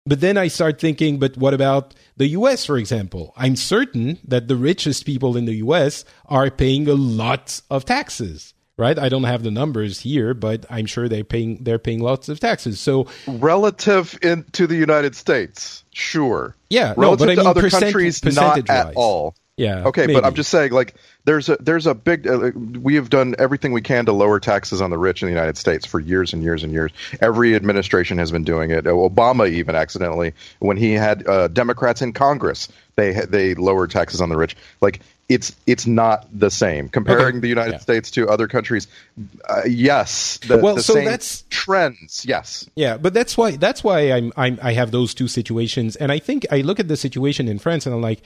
But then I start thinking, but what about the US, for example? I'm certain that the richest people in the US are paying a lot of taxes, right? I don't have the numbers here, but I'm sure they're paying they're paying lots of taxes. So Relative in, to the United States, sure. yeah, no, Relative but I to other percent, countries, not at all. Yeah. Okay, maybe. but I'm just saying, like, there's a there's a big. Uh, we have done everything we can to lower taxes on the rich in the United States for years and years and years. Every administration has been doing it. Uh, Obama even accidentally, when he had uh, Democrats in Congress, they they lowered taxes on the rich. Like it's it's not the same. Comparing Okay. the United Yeah. States to other countries, uh, yes, the, Well, the so that's- trends. Yes, Yeah, but that's why that's why I'm, I'm I have those two situations, and I think I look at the situation in France and I'm like,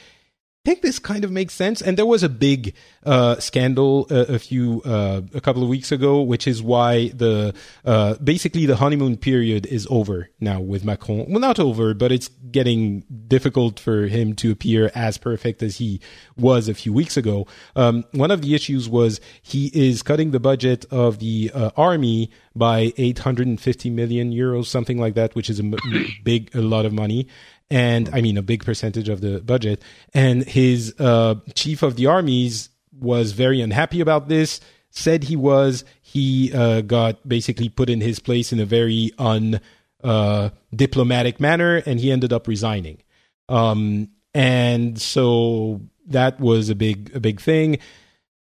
think this kind of makes sense. And there was a big uh, scandal uh, a few uh, a couple of weeks ago, which is why the uh, basically the honeymoon period is over now with Macron. Well, not over, but it's getting difficult for him to appear as perfect as he was a few weeks ago. Um, one of the issues was he is cutting the budget of the uh, army by 850 million euros, something like that, which is a big, a lot of money. And I mean, a big percentage of the budget. And his uh, chief of the armies was very unhappy about this, said he was. He uh, got basically put in his place in a very un uh, diplomatic manner, and he ended up resigning. Um, and so that was a big, a big thing.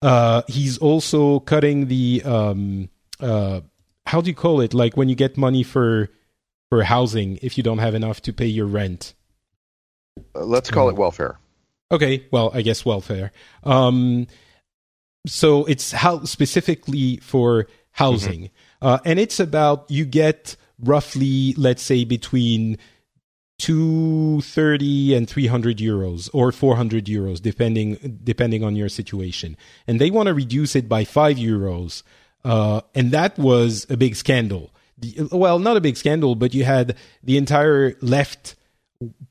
Uh, he's also cutting the um, uh, how do you call it? Like when you get money for for housing if you don't have enough to pay your rent. Uh, let's call Mm. it welfare. Okay, well, I guess welfare. Um, so it's how specifically for housing, uh, and it's about you get roughly, let's say, between two thirty and three hundred euros or four hundred euros, depending depending on your situation, and they want to reduce it by five euros, uh, and that was a big scandal. Well, not a big scandal, but you had the entire left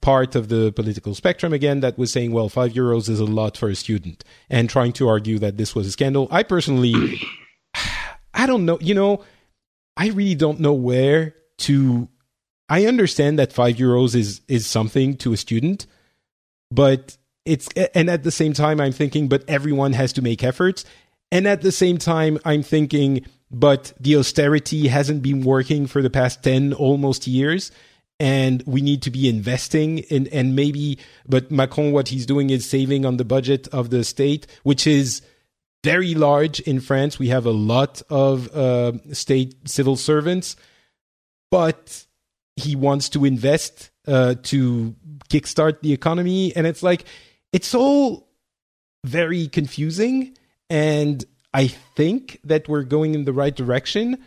part of the political spectrum again that was saying, well, five euros is a lot for a student, and trying to argue that this was a scandal. I personally, I don't know. You know, I really don't know where to. I understand that five euros is is something to a student, but it's and at the same time I'm thinking, but everyone has to make efforts, and at the same time I'm thinking, but the austerity hasn't been working for the past ten almost years and we need to be investing in and maybe but macron what he's doing is saving on the budget of the state which is very large in france. We have a lot of uh, state civil servants but he wants to invest uh, to kickstart the economy. And it's like it's all very confusing and i think that we're going in the right direction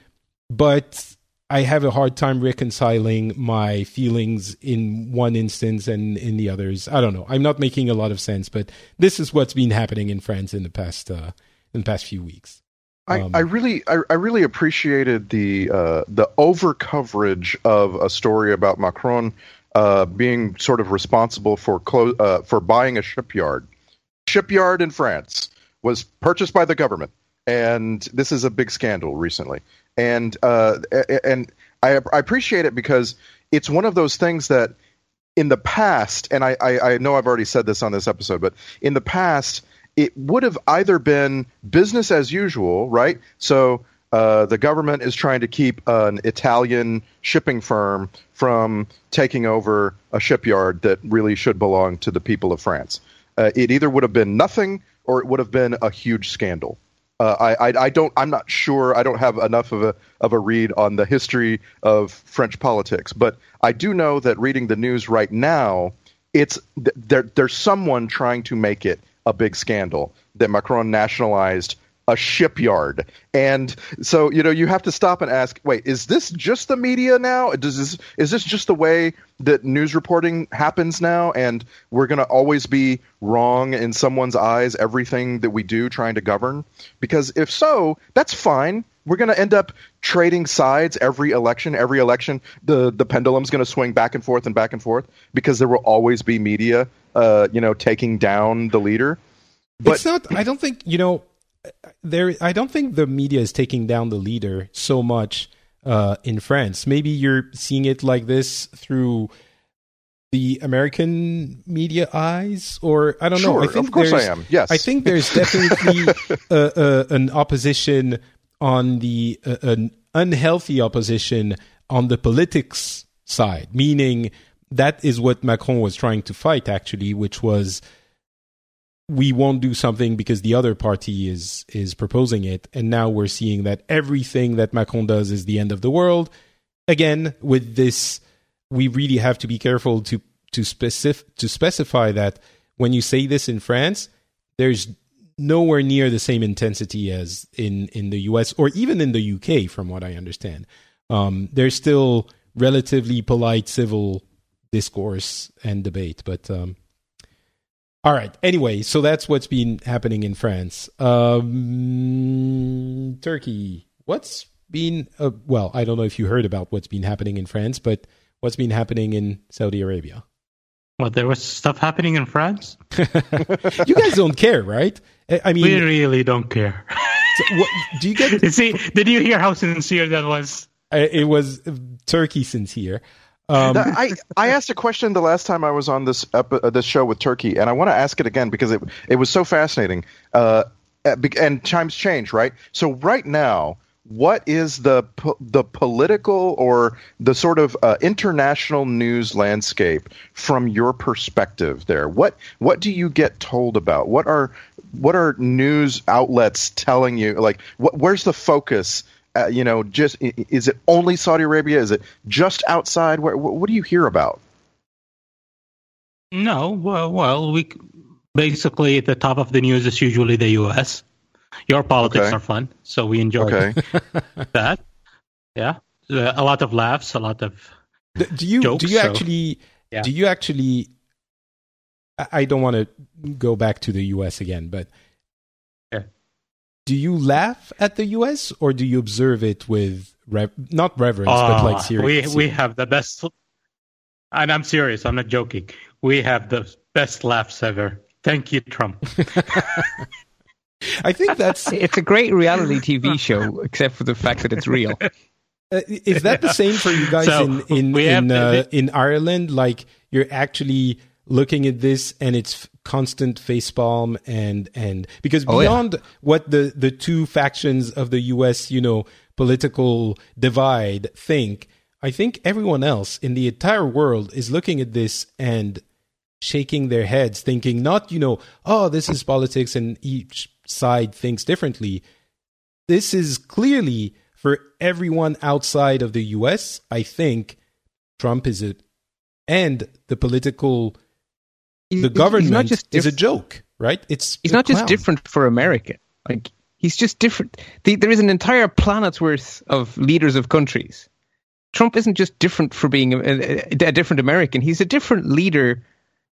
but I have a hard time reconciling my feelings in one instance and in the others. I don't know. I'm not making a lot of sense, but this is what's been happening in France in the past uh, in the past few weeks. I, Um, I really I, I really appreciated the uh, the over coverage of a story about Macron uh, being sort of responsible for clo- uh, for buying a shipyard. Shipyard in France was purchased by the government, and this is a big scandal recently. And uh, and I, I appreciate it because it's one of those things that in the past, and I, I, I know I've already said this on this episode, but in the past, it would have either been business as usual, right? So uh, the government is trying to keep an Italian shipping firm from taking over a shipyard that really should belong to the people of France. Uh, it either would have been nothing or it would have been a huge scandal. Uh, I, I, I don't. I'm not sure. I don't have enough of a of a read on the history of French politics, but I do know that reading the news right now, it's th- there. There's someone trying to make it a big scandal that Macron nationalized a shipyard, and so you know you have to stop and ask, wait, is this just the media now? Does this is this just the way that news reporting happens now, and we're going to always be wrong in someone's eyes everything that we do trying to govern? Because if so, that's fine. We're going to end up trading sides every election. Every election, the the pendulum's going to swing back and forth and back and forth because there will always be media, uh, you know, taking down the leader. But it's not. I don't think you know. There, I don't think the media is taking down the leader so much uh, in France. Maybe you're seeing it like this through the American media eyes, or I don't know. I Sure, think of course I am. Yes. I think there's definitely uh, uh, an opposition on the uh, an unhealthy opposition on the politics side, meaning that is what Macron was trying to fight actually, which was we won't do something because the other party is is proposing it, and now we're seeing that everything that Macron does is the end of the world. Again, with this, we really have to be careful to to specif- to specify that when you say this in France, there's nowhere near the same intensity as in in the US or even in the UK, from what I understand. Um, there's still relatively polite civil discourse and debate, but um, all right. Anyway, so that's what's been happening in France. Um, Turki. What's been uh, well? I don't know if you heard about what's been happening in France, but what's been happening in Saudi Arabia? Well, there was stuff happening in France. you guys don't care, right? I mean, We really don't care. so what, do you get? See, did you hear how sincere that was? Uh, it was Turki sincere. Um, I, I asked a question the last time I was on this epi- uh, this show with Turki, and I want to ask it again because it it was so fascinating. Uh, and times change, right? So right now, what is the po- the political or the sort of uh, international news landscape from your perspective? There, what what do you get told about? What are what are news outlets telling you? Like, where's the focus? Uh, you know, just i- i- is it only Saudi Arabia? Is it just outside? Where, what, what do you hear about? No, well, well, we basically at the top of the news is usually the U.S. Your politics Okay. are fun, so we enjoy Okay, that. Yeah, Uh, a lot of laughs, a lot of do you jokes, do you so- actually Yeah. do you actually? I- I don't want to go back to the U.S. again, but Yeah. Do you laugh at the U.S. or do you observe it with rev- not reverence but like Ah, serious? We we have the best, and I'm serious. I'm not joking. We have the best laughs ever. Thank you, Trump. I think that's It's a great reality TV show, except for the fact that it's real. Uh, is that the same for you guys So, in in in, uh, in Ireland? Like you're actually looking at this and it's constant facepalm and and because Oh, yeah. beyond what the the two factions of the U.S. you know political divide think, I think everyone else in the entire world is looking at this and shaking their heads, thinking not you know oh this is politics and each side thinks differently this is clearly for everyone outside of the US. I think Trump is it and the political the government not just is a joke, right? It's He's a not just different for America. Like he's just different. The, there is an entire planet's worth of leaders of countries. Trump isn't just different for being a, a, a different American. He's a different leader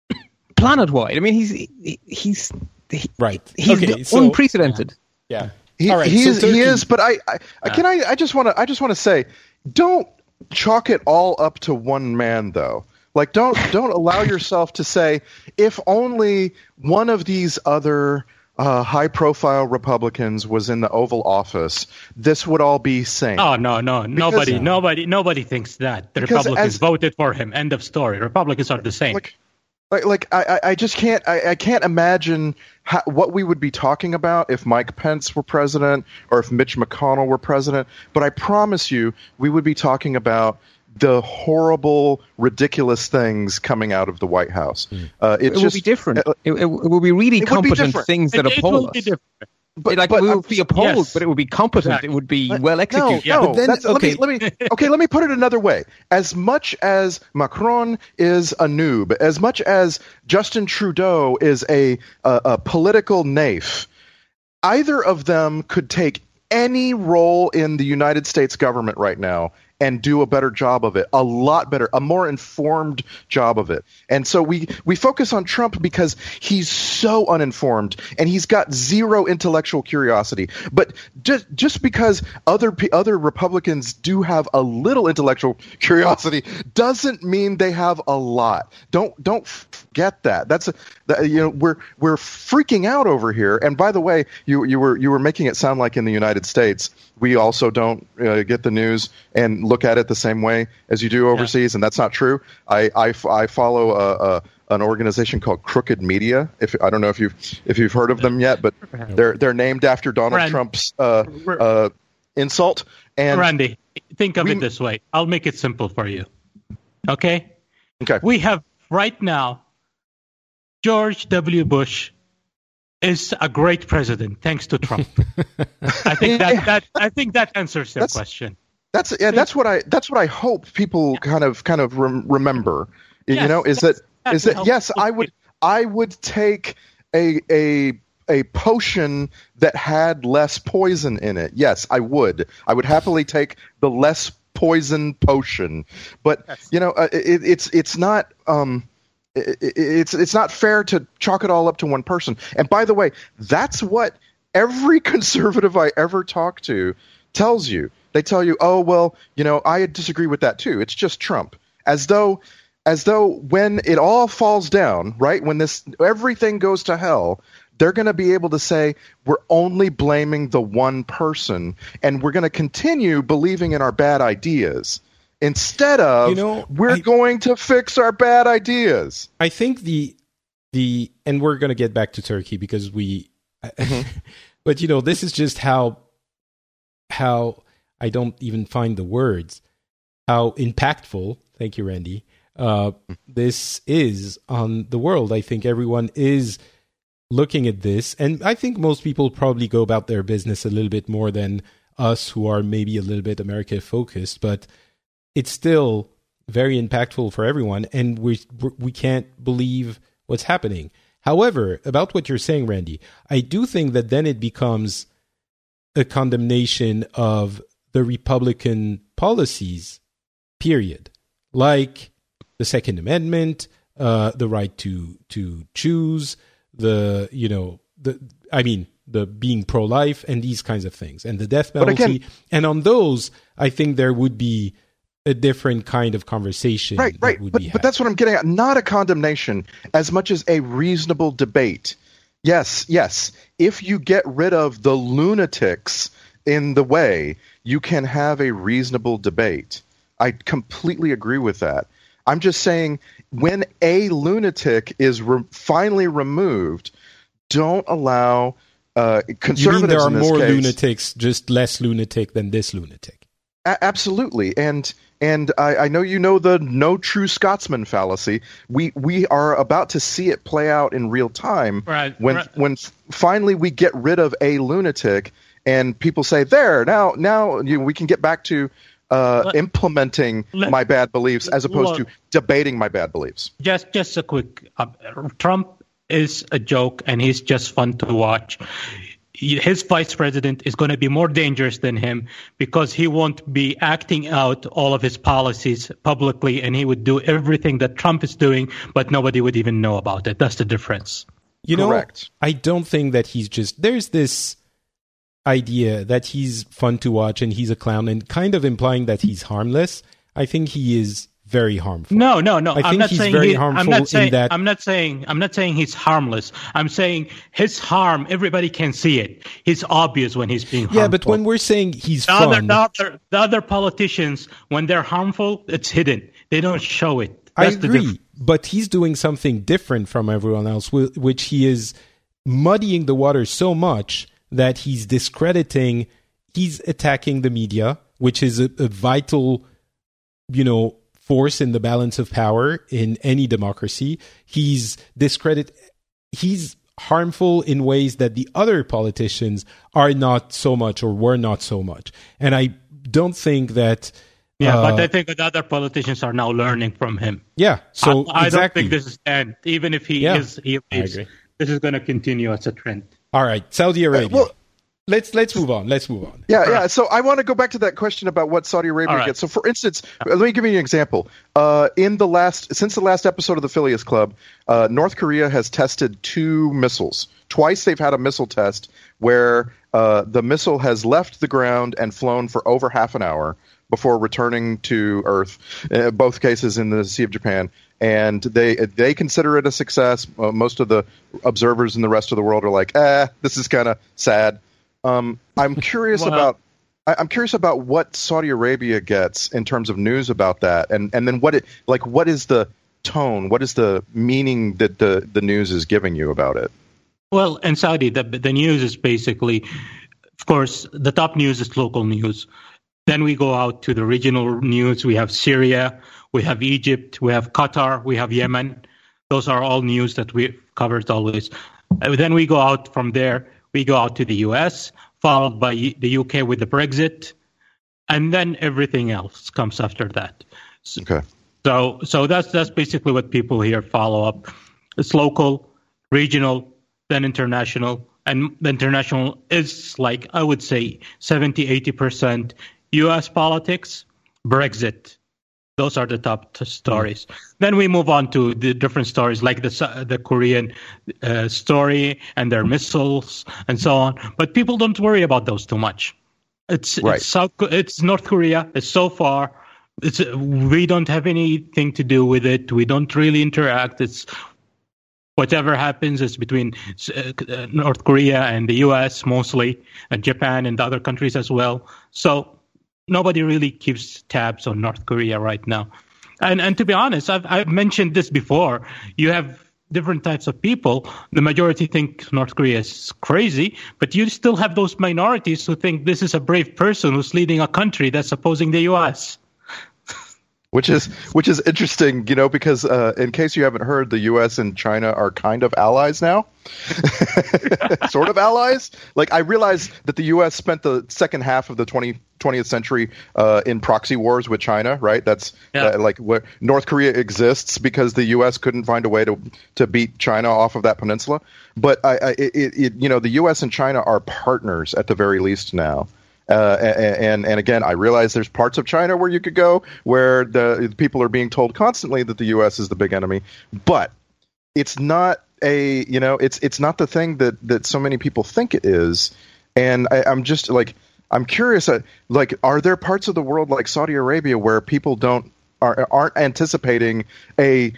planet wide. I mean, he's he, he's he, right. he's okay, so unprecedented. yeah. he, All right, he so is. Turki- He is. But I, I, I can I. I just want to. I just want to say, don't chalk it all up to one man, though. Like, don't don't allow yourself to say if only one of these other uh, high-profile Republicans was in the Oval Office, this would all be sane. Oh no, no, nobody, uh, nobody, nobody thinks that. The Republicans as- voted for him. End of story. Republicans are the same. like like like I, I- I just can't I, I can't imagine how, what we would be talking about if Mike Pence were president or if Mitch McConnell were president. But I promise you, we would be talking about the horrible, ridiculous things coming out of the White House. Uh, It it's will just be different. uh, It, it, it will be really It would be competent things that It- it appall will us. be different. but, like but we will I'm- be appalled, yes. but it would be competent. Exactly. It would be But- well No, executed. Yeah, no. but then- that's, okay. Let me, let me okay. Let me put it another way. As much as Macron is a noob, as much as Justin Trudeau is a a, a political naif, either of them could take any role in the United States government right now and do a better job of it, a lot better, a more informed job of it. And so we we focus on Trump because he's so uninformed and he's got zero intellectual curiosity. But just just because other other Republicans do have a little intellectual curiosity doesn't mean they have a lot. Don't don't forget that. That's a, that, you know we're we're freaking out over here. And by the way, you you were you were making it sound like in the United States we also don't uh, get the news and look at it the same way as you do overseas, and that's not true. I I follow a, a an organization called Crooked Media. If I don't know if you've if you've heard of them yet, but they're they're named after Donald Ran- Trump's uh, uh, insult. And Randy, think of we- it this way. I'll make it simple for you. Okay? okay, We have right now George W. Bush is a great president thanks to Trump. I think that, that I think that answers your That's- question. That's yeah. That's what I. That's what I hope people kind of kind of rem- remember. Y- you know, is that's- that that yes, I people would I would take a a a potion that had less poison in it, yes, I would. I would happily take the less poison potion. But you know, uh, it, it's it's not. Um, it, it's it's not fair to chalk it all up to one person. And by the way, that's what every conservative I ever talk to tells you. They tell you, "Oh, well, you know, I disagree with that too. It's just Trump." As though as though when it all falls down, right? When this everything goes to hell, they're going to be able to say we're only blaming the one person and we're going to continue believing in our bad ideas instead of You know, we're I- going to fix our bad ideas. I think the the and we're going to get back to Turki because we but you know this is just how how I don't even find the words how impactful thank you Randy uh this is on the world I think everyone is looking at this and I think most people probably go about their business a little bit more than us who are maybe a little bit America focused but it's still very impactful for everyone and we we can't believe what's happening. However about what you're saying randy i do think that then it becomes a condemnation of the republican policies period. Like the second amendment uh the right to to choose the you know the i mean the being pro-life and these kinds of things and the death penalty again- and on those i think there would be a different kind of conversation Right, that right. would But, but that's what I'm getting at. Not a condemnation as much as a reasonable debate. Yes, yes. If you get rid of the lunatics in the way, you can have a reasonable debate. I completely agree with that. I'm just saying when a lunatic is re- finally removed, don't allow uh, you mean there are more case, lunatics, just less lunatic than this lunatic? A- absolutely, and and I, I know you know the no true Scotsman fallacy. We we are about to see it play out in real time. Right, When right. when finally we get rid of a lunatic, and people say, "There now now you, we can get back to." Uh, Let- implementing let- my bad beliefs as opposed to debating my bad beliefs. Just just a quick. Uh, Trump is a joke, and he's just fun to watch. His vice president is going to be more dangerous than him because he won't be acting out all of his policies publicly, and he would do everything that Trump is doing, but nobody would even know about it. That's the difference. You know, Correct. I don't think that he's just. There's this idea that he's fun to watch and he's a clown, and kind of implying that he's harmless. I think he is very harmful. No, no, no. I think not he's saying very he- harmful I'm not in saying, that- I'm not saying. I'm not saying he's harmless. I'm saying his harm. Everybody can see it. He's obvious when he's being harmful. Yeah, but when we're saying he's the other, the other, the other politicians, when they're harmful, it's hidden. They don't show it. I That's the agree, but he's doing something different from everyone else, which he is muddying the water so much that he's discrediting, he's attacking the media, which is a, a vital, you know, force in the balance of power in any democracy. He's discredit, he's harmful in ways that the other politicians are not so much or were not so much. And I don't think that. Yeah, uh, but I think that other politicians are now learning from him. yeah. So I, I exactly. don't think this is end. Even if he Yeah, is, he I leaves, this is going to continue as a trend. All right, Saudi Arabia. well- let's let's move on. Let's move on. Yeah, yeah. So I want to go back to that question about what Saudi Arabia All right. gets. So, for instance, let me give you an example. Uh, in the last, since the last episode of the Phileas Club, uh, North Korea has tested two missiles. Twice they've had a missile test where uh, the missile has left the ground and flown for over half an hour before returning to Earth. Uh, both cases in the Sea of Japan. And they they consider it a success. Uh, most of the observers in the rest of the world are like, "Eh, this is kind of sad." Um, I'm curious Well- about I, I'm curious about what Saudi Arabia gets in terms of news about that, and and then what it like. What is the tone? What is the meaning that the the news is giving you about it? Well, in Saudi, the, the news is basically, of course, the top news is local news. Then we go out to the regional news. We have Syria, we have Egypt, we have Qatar, we have Yemen. Those are all news that we covered always. Uh, then we go out from there. We go out to the US, followed by the UK with the Brexit, and then everything else comes after that. Okay. So so that's that's basically what people here follow up. It's local, regional, then international, and the international is like I would say 70, 80 percent U.S. politics, Brexit. Those are the top t- stories. Mm. Then we move on to the different stories, like the the Korean uh, story and their missiles and so on. But people don't worry about those too much. It's right. it's South, it's North Korea. It's so far. It's we don't have anything to do with it. We don't really interact. It's whatever happens is between uh, North Korea and the U.S. mostly, and Japan and other countries as well. So nobody really keeps tabs on North Korea right now. And and to be honest, I've I've mentioned this before. You have different types of people. The majority think North Korea is crazy, but you still have those minorities who think this is a brave person who's leading a country that's opposing the U.S which is which is interesting, you know, because uh, in case you haven't heard, the U.S. and China are kind of allies now, sort of allies. Like I realize that the U.S. spent the second half of the 20, 20th century uh, in proxy wars with China, right? That's yeah. uh, like where North Korea exists because the U.S. couldn't find a way to to beat China off of that peninsula. But I, I it, it, you know, the U.S. and China are partners at the very least now. Uh, and and again, I realize there's parts of China where you could go where the people are being told constantly that the U.S. is the big enemy, but it's not a you know it's it's not the thing that that so many people think it is. And I, I'm just like I'm curious, uh, like are there parts of the world like Saudi Arabia where people don't are, aren't anticipating a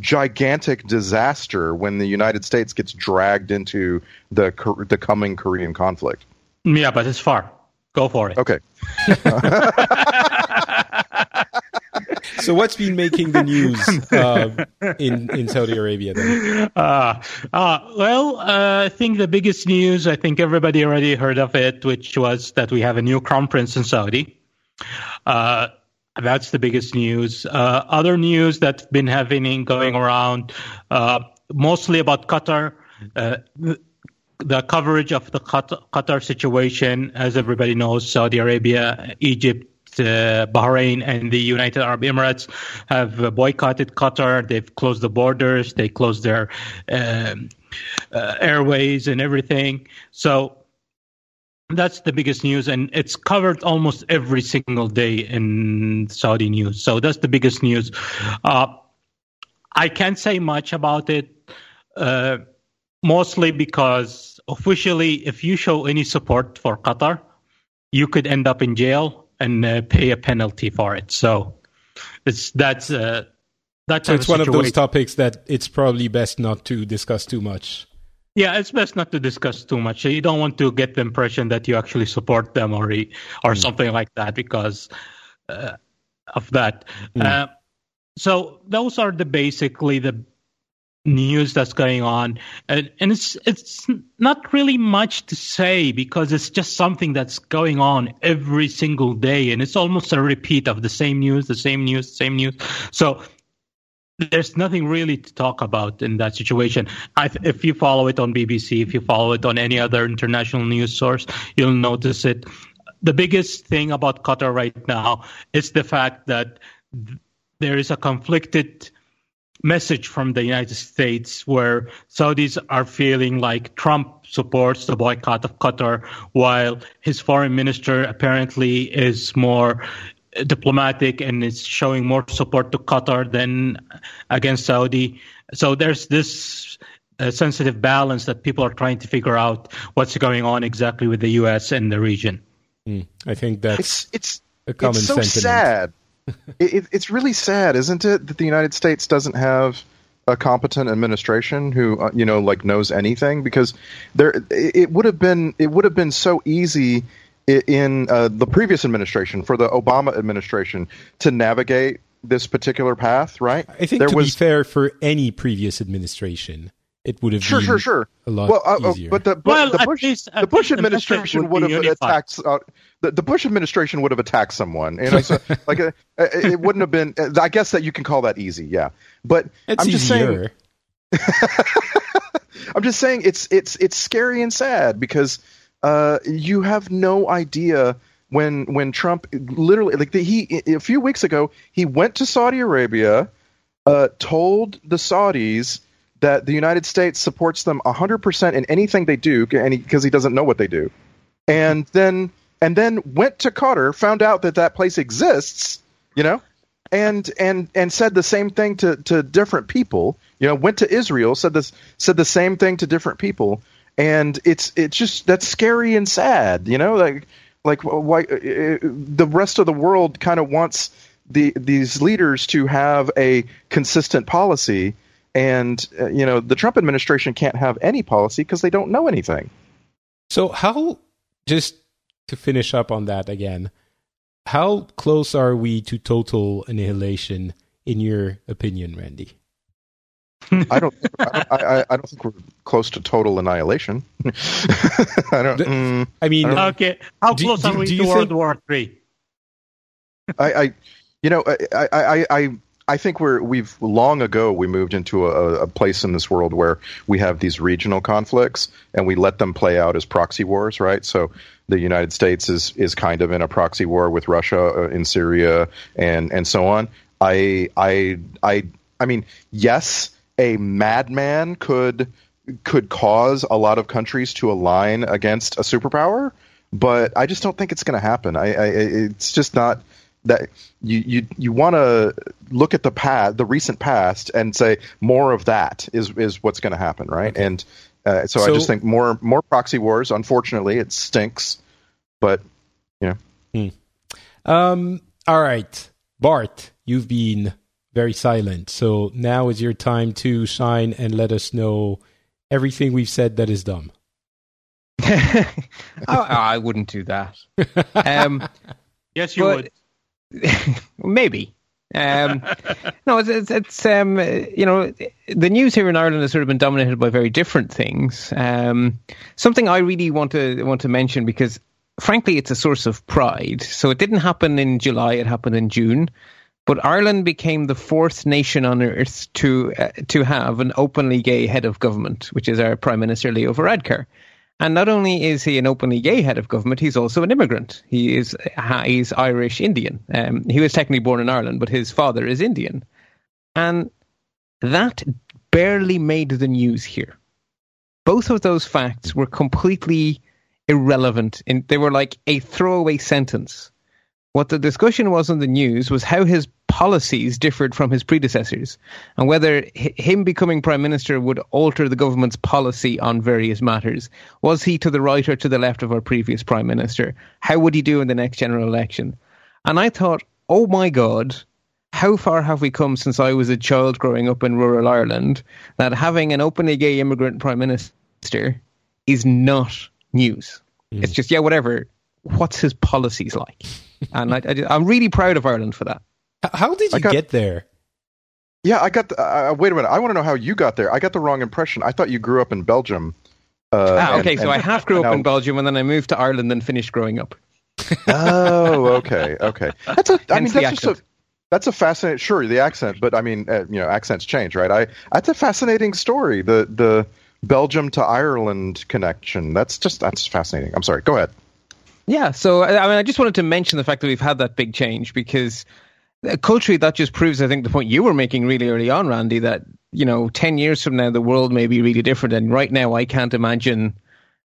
gigantic disaster when the United States gets dragged into the the coming Korean conflict? Yeah, but it's far. Go for it. Okay. so what's been making the news uh, in in Saudi Arabia then? Uh, uh, well, uh, I think the biggest news, I think everybody already heard of it, which was that we have a new crown prince in Saudi. Uh, that's the biggest news. Uh, other news that's been happening going around, mostly about Qatar the coverage of the Qatar situation, as everybody knows, Saudi Arabia, Egypt, uh, Bahrain and the United Arab Emirates have boycotted Qatar. They've closed the borders. They closed their um, uh, airways and everything. So that's the biggest news, and it's covered almost every single day in Saudi news. So that's the biggest news. Uh, I can't say much about it. Uh, mostly because officially, if you show any support for Qatar, you could end up in jail and uh, pay a penalty for it. So it's that's uh, that's so it's one of those topics that it's probably best not to discuss too much. Yeah, it's best not to discuss too much. You don't want to get the impression that you actually support them or or mm. something like that because uh, of that. Mm. so those are the basically the news that's going on and, and it's it's not really much to say because it's just something that's going on every single day and it's almost a repeat of the same news the same news the same news so there's nothing really to talk about in that situation. I, if you follow it on BBC, if you follow it on any other international news source, you'll notice it. The biggest thing about Qatar right now is the fact that there is a conflicted message from the United States where Saudis are feeling like Trump supports the boycott of Qatar, while his foreign minister apparently is more diplomatic and is showing more support to Qatar than against Saudi. So there's this uh, sensitive balance that people are trying to figure out what's going on exactly with the U.S. and the region. Mm, I think that's it's it's, a common it's so sentiment. sad it, it's really sad, isn't it, that the United States doesn't have a competent administration who uh, you know like knows anything because there it, it would have been it would have been so easy in uh, the previous administration for the Obama administration to navigate this particular path, right? I think there to was, be fair for any previous administration, it would have sure, been sure, sure. a lot well, uh, easier. But the, but well, the Bush, least, the Bush administration would, would have attacked. Uh, the, the, Bush administration would have attacked someone. You know, so, like uh, uh, it wouldn't have been. Uh, I guess that you can call that easy, yeah. But it's I'm just easier. saying. I'm just saying it's it's it's scary and sad because uh, you have no idea when when Trump literally like the, he a few weeks ago he went to Saudi Arabia, uh, told the Saudis that the United States supports them 100% in anything they do because he doesn't know what they do. And then and then went to Qatar, found out that that place exists, you know, and and and said the same thing to to different people. You know, went to Israel, said this said the same thing to different people, and it's it's just that's scary and sad. You know, like like why uh, uh the rest of the world kind of wants the these leaders to have a consistent policy and uh, you know the Trump administration can't have any policy because they don't know anything. So how just to finish up on that again, how close are we to total annihilation in your opinion, Randy? I don't. I, I, I, don't think we're close to total annihilation. I don't. Mm, I mean, I okay. How close do, are we to World think, War Three? I, I, you know, I, I, I, I think we're we've long ago we moved into a, a, place in this world where we have these regional conflicts and we let them play out as proxy wars, right? So the United States is is kind of in a proxy war with Russia uh, in Syria and and so on. I I I I mean, yes, a madman could could cause a lot of countries to align against a superpower, but I just don't think it's going to happen. I, I it's just not that you you you want to look at the past, the recent past, and say more of that is is what's going to happen, right? Okay. And uh, so, so, I just think more more proxy wars. Unfortunately, it stinks, but you know. Hmm. Um. All right, Bart, you've been very silent, so now is your time to shine and let us know everything we've said that is dumb. I, I, wouldn't do that. Um, yes, you would. maybe. Um, no, it's, it's, it's um, you know the news here in Ireland has sort of been dominated by very different things. Um, something I really want to want to mention because frankly it's a source of pride. So it didn't happen in July; it happened in June. But Ireland became the fourth nation on earth to uh, to have an openly gay head of government, which is our Prime Minister Leo Varadkar. And not only is he an openly gay head of government, he's also an immigrant. He is he's Irish Indian. Um, he was technically born in Ireland, but his father is Indian, and that barely made the news here. Both of those facts were completely irrelevant. In, they were like a throwaway sentence what the discussion was in the news was how his policies differed from his predecessors and whether him becoming prime minister would alter the government's policy on various matters. Was he to the right or to the left of our previous prime minister? How would he do in the next general election? And I thought, oh my God, how far have we come since I was a child growing up in rural Ireland that having an openly gay immigrant prime minister is not news? Mm. It's just, yeah, whatever. What's his policies like? And I, I, am really proud of Ireland for that. How did you got, get there? Yeah, I got. The, uh, wait a minute. I want to know how you got there. I got the wrong impression. I thought you grew up in Belgium. Uh, ah, okay. And, so and, I half grew up now, in Belgium, and then I moved to Ireland and finished growing up. oh, okay, okay. That's a. I mean, that's just a. That's a fascinating. Sure, the accent, but I mean, uh, you know, accents change, right? I. That's a fascinating story. The the Belgium to Ireland connection. That's just that's fascinating. I'm sorry. Go ahead. Yeah, so I mean, I just wanted to mention the fact that we've had that big change because uh, culturally that just proves, I think, the point you were making really early on, Randy, that you know, ten years from now the world may be really different. And right now, I can't imagine,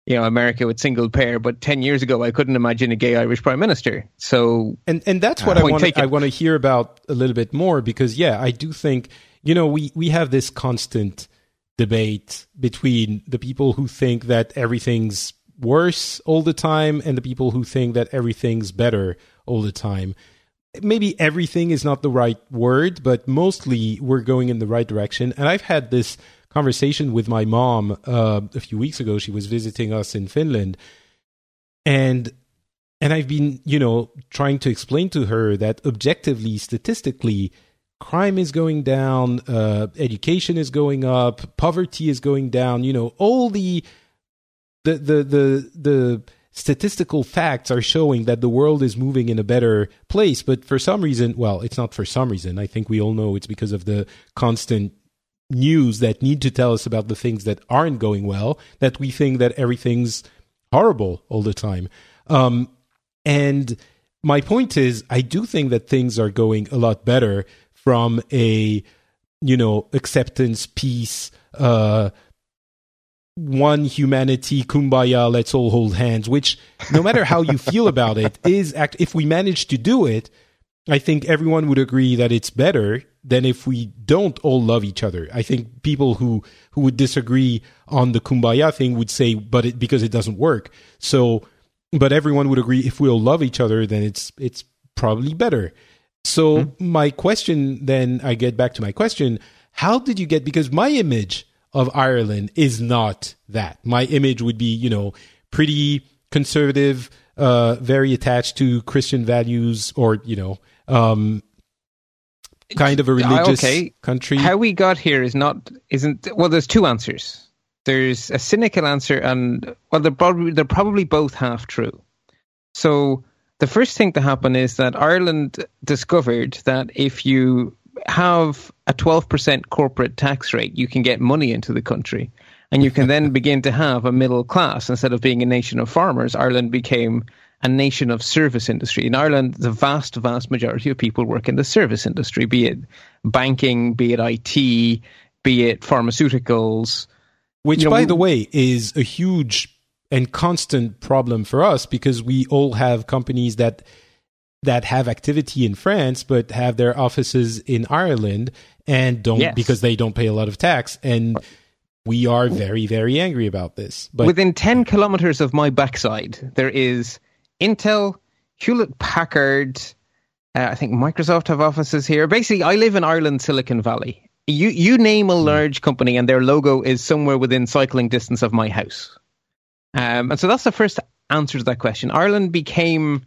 you know, America with single payer, but ten years ago, I couldn't imagine a gay Irish prime minister. So, and and that's what uh, I want. I want to hear about a little bit more because, yeah, I do think you know we we have this constant debate between the people who think that everything's worse all the time and the people who think that everything's better all the time. Maybe everything is not the right word, but mostly we're going in the right direction. And I've had this conversation with my mom uh, a few weeks ago. She was visiting us in Finland, and and I've been, you know, trying to explain to her that objectively, statistically, crime is going down, uh, education is going up, poverty is going down. You know, all the the the the the statistical facts are showing that the world is moving in a better place but for some reason well it's not for some reason. I think we all know it's because of the constant news that need to tell us about the things that aren't going well that we think that everything's horrible all the time. Um, and my point is i do think that things are going a lot better from a you know, acceptance, peace, uh, one humanity, kumbaya, let's all hold hands, which no matter how you feel about it is act, if we manage to do it, I think everyone would agree that it's better than if we don't all love each other. I think people who, who would disagree on the kumbaya thing would say, but it, because it doesn't work. So, but everyone would agree if we all love each other, then it's, it's probably better. So mm-hmm. my question then, I get back to my question. How did you get, because my image of Ireland is not that. My image would be, you know, pretty conservative, uh, very attached to Christian values or, you know, um, kind of a religious okay. country. How we got here is not, isn't, well, there's two answers. There's a cynical answer and, well, they're probably, they're probably both half true. So the first thing to happen is that Ireland discovered that if you have a 12% corporate tax rate, you can get money into the country. And you can then begin to have a middle class. Instead of being a nation of farmers, Ireland became a nation of service industry. In Ireland, the vast, vast majority of people work in the service industry, be it banking, be it IT, be it pharmaceuticals. Which, you know, by the way, is a huge and constant problem for us because we all have companies that that have activity in France but have their offices in Ireland and don't yes. because they don't pay a lot of tax. And we are very very angry about this. But within 10 kilometers of my backside there is Intel Hewlett Packard uh, I think Microsoft have offices here. Basically I live in Ireland Silicon Valley. You you name a large company and their logo is somewhere within cycling distance of my house. Um, and so that's the first answer to that question. Ireland became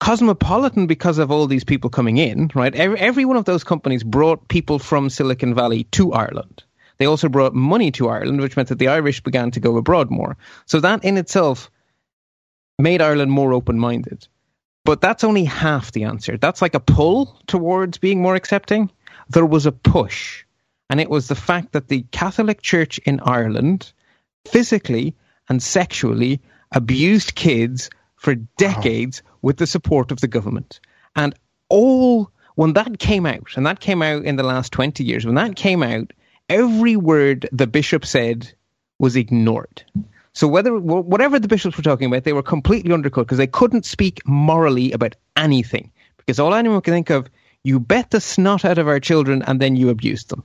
cosmopolitan because of all these people coming in, right? Every, every one of those companies brought people from Silicon Valley to Ireland. They also brought money to Ireland, which meant that the Irish began to go abroad more. So that in itself made Ireland more open minded. But that's only half the answer. That's like a pull towards being more accepting. There was a push, and it was the fact that the Catholic Church in Ireland physically and sexually abused kids for decades wow. with the support of the government. And all, when that came out, and that came out in the last 20 years, when that came out, every word the bishop said was ignored. So whether whatever the bishops were talking about, they were completely undercut because they couldn't speak morally about anything. Because all anyone can think of, you bet the snot out of our children and then you abused them.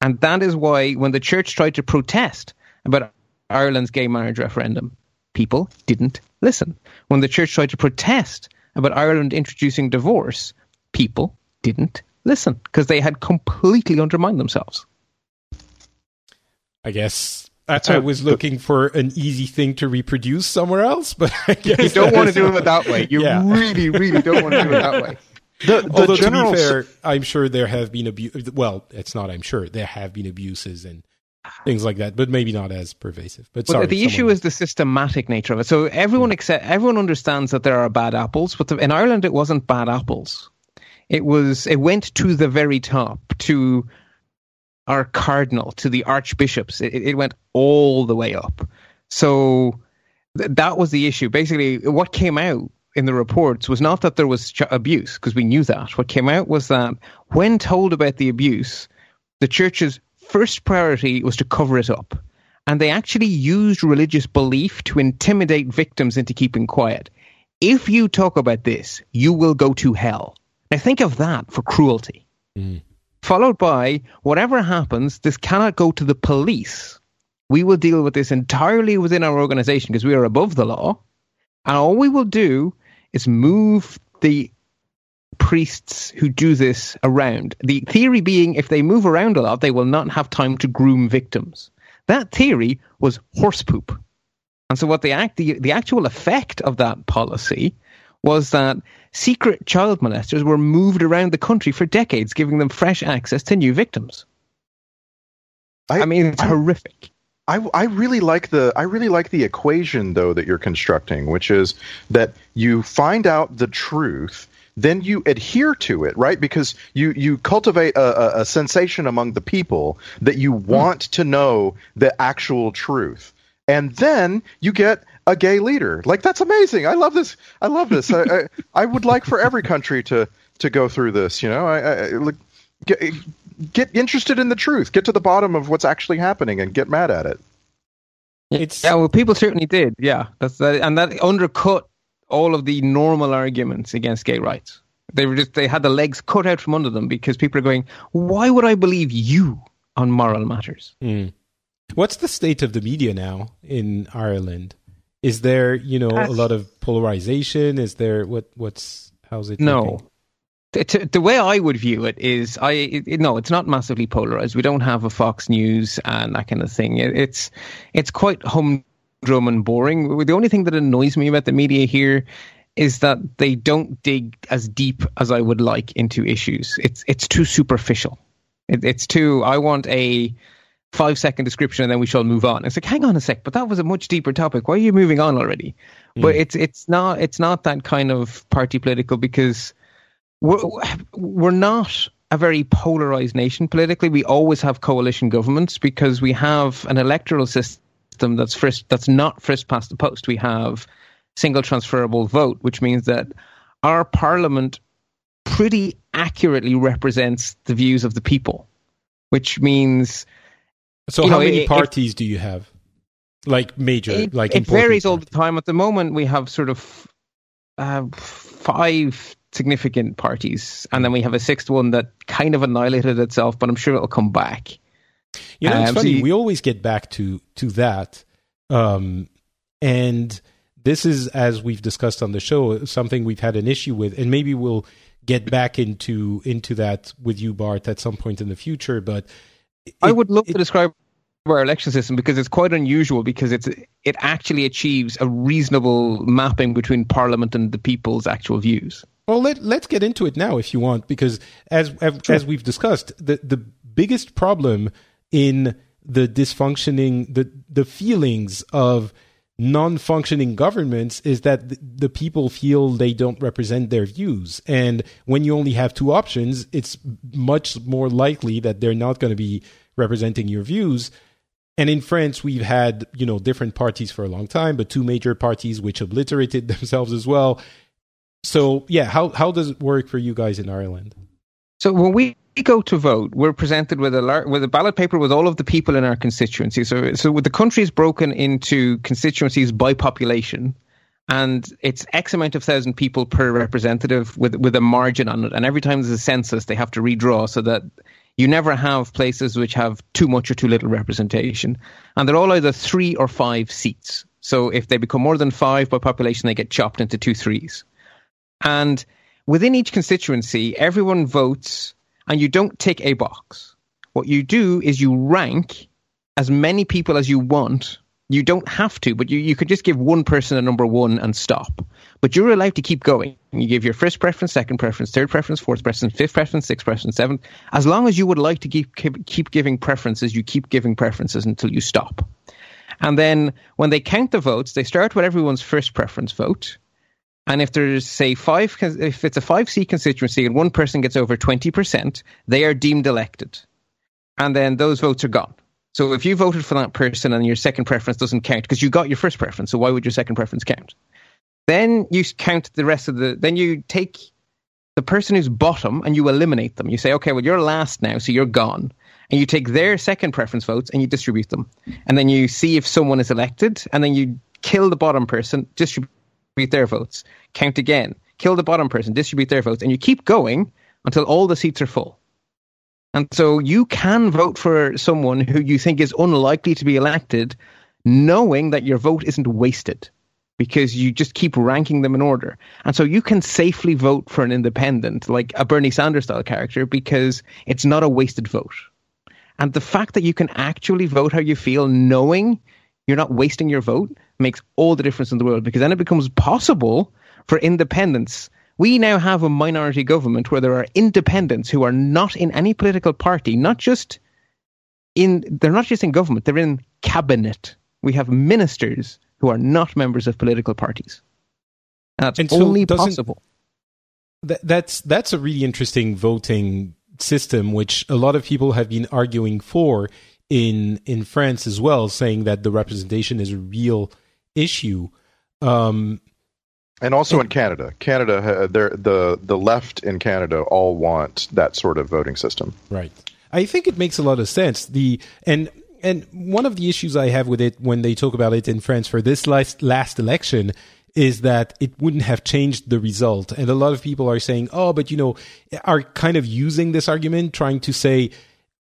And that is why when the church tried to protest about Ireland's gay marriage referendum, people didn't listen. When the church tried to protest about Ireland introducing divorce, people didn't listen because they had completely undermined themselves. I guess that's why I was looking for an easy thing to reproduce somewhere else, but I guess you don't want to do it that way. You yeah. really, really don't want to do it that way. The, the Although to be fair, I'm sure there have been abuse. Well, it's not. I'm sure there have been abuses and things like that, but maybe not as pervasive. But sorry, the issue is the systematic nature of it. So everyone accept, everyone understands that there are bad apples, but the, in Ireland it wasn't bad apples. It was it went to the very top to our cardinal, to the archbishops. It, it went all the way up. So th- that was the issue. Basically, what came out in the reports was not that there was ch- abuse because we knew that. What came out was that when told about the abuse, the churches first priority was to cover it up. And they actually used religious belief to intimidate victims into keeping quiet. If you talk about this, you will go to hell. Now think of that for cruelty. Mm. Followed by whatever happens, this cannot go to the police. We will deal with this entirely within our organization because we are above the law. And all we will do is move the priests who do this around. The theory being if they move around a lot, they will not have time to groom victims. That theory was horse poop. And so what the act the, the actual effect of that policy was that secret child molesters were moved around the country for decades, giving them fresh access to new victims. I, I mean, it's I, horrific. I, I really like the I really like the equation though that you're constructing, which is that you find out the truth then you adhere to it, right? Because you you cultivate a, a, a sensation among the people that you hmm. want mm. to know the actual truth, and then you get a gay leader. Like that's amazing. I love this. I love this. I, I, I would like for every country to to go through this. You know, I, I like get, get interested in the truth, get to the bottom of what's actually happening, and get mad at it. It's yeah, well, people certainly did. Yeah, that's that, and that undercut all of the normal arguments against gay rights. They were just they had the legs cut out from under them because people are going, "Why would I believe you on moral matters?" Mm. What's the state of the media now in Ireland? Is there, you know, That's, a lot of polarization? Is there what what's how's it? No. The, the way I would view it is, I it, no, it's not massively polarized. We don't have a Fox News and that kind of thing. It, it's it's quite humdrum and boring. The only thing that annoys me about the media here is that they don't dig as deep as I would like into issues. It's it's too superficial. It, it's too. I want a five second description and then we shall move on. It's like, hang on a sec, but that was a much deeper topic. Why are you moving on already? Mm. But it's it's not it's not that kind of party political because we're we're not a very polarized nation politically. We always have coalition governments because we have an electoral system that's first that's not first past the post. We have single transferable vote, which means that our parliament pretty accurately represents the views of the people, which means so, how know, many it, parties it, do you have? Like major, it, like it varies parties. all the time. At the moment, we have sort of uh, five significant parties, and then we have a sixth one that kind of annihilated itself, but I'm sure it'll come back. You know, it's funny. We always get back to to that, um, and this is, as we've discussed on the show, something we've had an issue with, and maybe we'll get back into into that with you, Bart, at some point in the future. But it, I would love it, to describe our election system because it's quite unusual because it's it actually achieves a reasonable mapping between parliament and the people's actual views. Well, let let's get into it now if you want because as as, sure. as we've discussed, the the biggest problem in the dysfunctioning the the feelings of non-functioning governments is that the people feel they don't represent their views. And when you only have two options it's much more likely that they're not going to be representing your views. And in France we've had you know different parties for a long time but two major parties which obliterated themselves as well. So yeah how how does it work for you guys in Ireland? So when we go to vote, we're presented with a with a ballot paper with all of the people in our constituency. So, so the country is broken into constituencies by population, and it's X amount of thousand people per representative with with a margin on it. And every time there's a census, they have to redraw so that you never have places which have too much or too little representation. And they're all either three or five seats. So if they become more than five by population, they get chopped into two threes. And within each constituency, everyone votes and you don't tick a box. What you do is you rank as many people as you want. You don't have to, but you, you could just give one person a number one and stop. But you're allowed to keep going. You give your first preference, second preference, third preference, fourth preference, fifth preference, sixth preference, seventh. As long as you would like to keep, keep, keep giving preferences, you keep giving preferences until you stop. And then when they count the votes, they start with everyone's first preference vote and if there's, say, five, if it's a five seat constituency and one person gets over 20%, they are deemed elected. And then those votes are gone. So if you voted for that person and your second preference doesn't count because you got your first preference, so why would your second preference count? Then you count the rest of the, then you take the person who's bottom and you eliminate them. You say, okay, well, you're last now, so you're gone. And you take their second preference votes and you distribute them. And then you see if someone is elected and then you kill the bottom person, distribute their votes count again, kill the bottom person, distribute their votes, and you keep going until all the seats are full. And so you can vote for someone who you think is unlikely to be elected, knowing that your vote isn't wasted because you just keep ranking them in order. And so you can safely vote for an independent, like a Bernie Sanders style character, because it's not a wasted vote. And the fact that you can actually vote how you feel, knowing you're not wasting your vote, makes all the difference in the world because then it becomes possible for independents. We now have a minority government where there are independents who are not in any political party, not just in they're not just in government, they're in cabinet. We have ministers who are not members of political parties. And that's and so only possible. That, that's that's a really interesting voting system, which a lot of people have been arguing for in in France as well, saying that the representation is a real issue. Um, And also in Canada, Canada, the the left in Canada all want that sort of voting system. Right. I think it makes a lot of sense. The and and one of the issues I have with it when they talk about it in France for this last last election is that it wouldn't have changed the result. And a lot of people are saying, "Oh, but you know," are kind of using this argument trying to say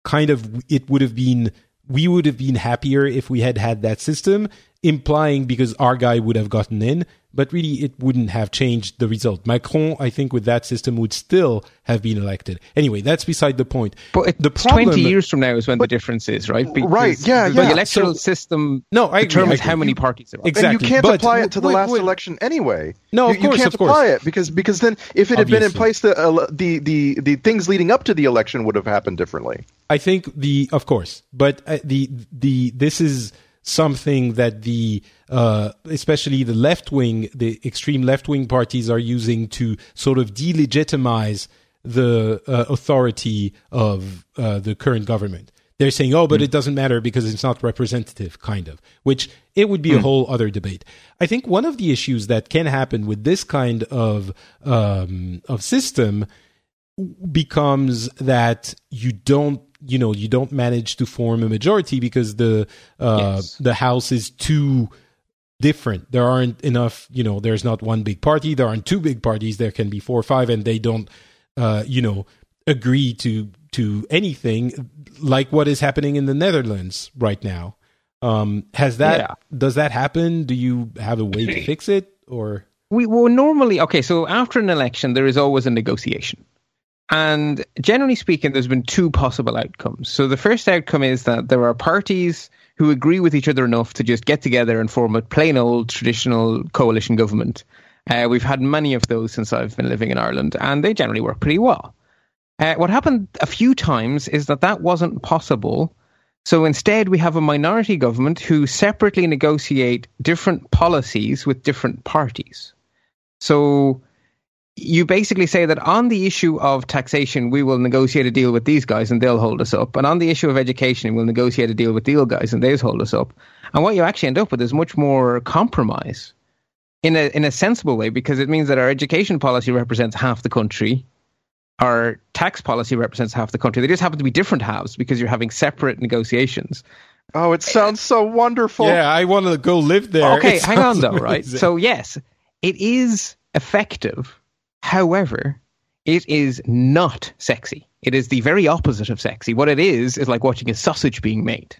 kind of it would have been we would have been happier if we had had that system implying because our guy would have gotten in but really it wouldn't have changed the result macron i think with that system would still have been elected anyway that's beside the point But it, the problem 20 years from now is when the difference is, right? Right, yeah, the yeah. electoral So- system No, I agree, determines agree. how many parties there are. Exactly. And you can't but- apply it to the wait, last wait. election anyway. No, you, of course, you can't of course. apply it because because then if it had been in place, the, uh, the the the things leading up to the election would have happened differently. I think the of course, but uh, the the this is something that the uh, especially the left wing, the extreme left wing parties are using to sort of delegitimize the uh, authority of uh, the current government. They're saying, "Oh, but it doesn't matter because it's not representative," kind of. Which it would be a whole other debate. I think one of the issues that can happen with this kind of um, of system becomes that you don't you know you don't manage to form a majority because the uh Yes. the house is too different there aren't enough you know there's not one big party there aren't two big parties there can be four or five and they don't uh you know agree to to anything like what is happening in the Netherlands right now um has that Yeah. does that happen do you have a way to fix it or We well normally okay. So after an election, there is always a negotiation, and generally speaking, there's been two possible outcomes. So the first outcome is that there are parties who agree with each other enough to just get together and form a plain old traditional coalition government. Uh, we've had many of those since I've been living in Ireland, and they generally work pretty well. Uh, what happened a few times is that that wasn't possible. So instead, we have a minority government who separately negotiate different policies with different parties. So you basically say that on the issue of taxation, we will negotiate a deal with these guys and they'll hold us up. And on the issue of education, we'll negotiate a deal with these guys and they'll hold us up. And what you actually end up with is much more compromise in a in a sensible way because it means that our education policy represents half the country. Our tax policy represents half the country. They just happen to be different halves because you're having separate negotiations. Oh, it sounds so wonderful. yeah i want to go live there Okay, hang on sounds though, right? So yes, it is effective. However, it is not sexy. It is the very opposite of sexy. What it is is like watching a sausage being made.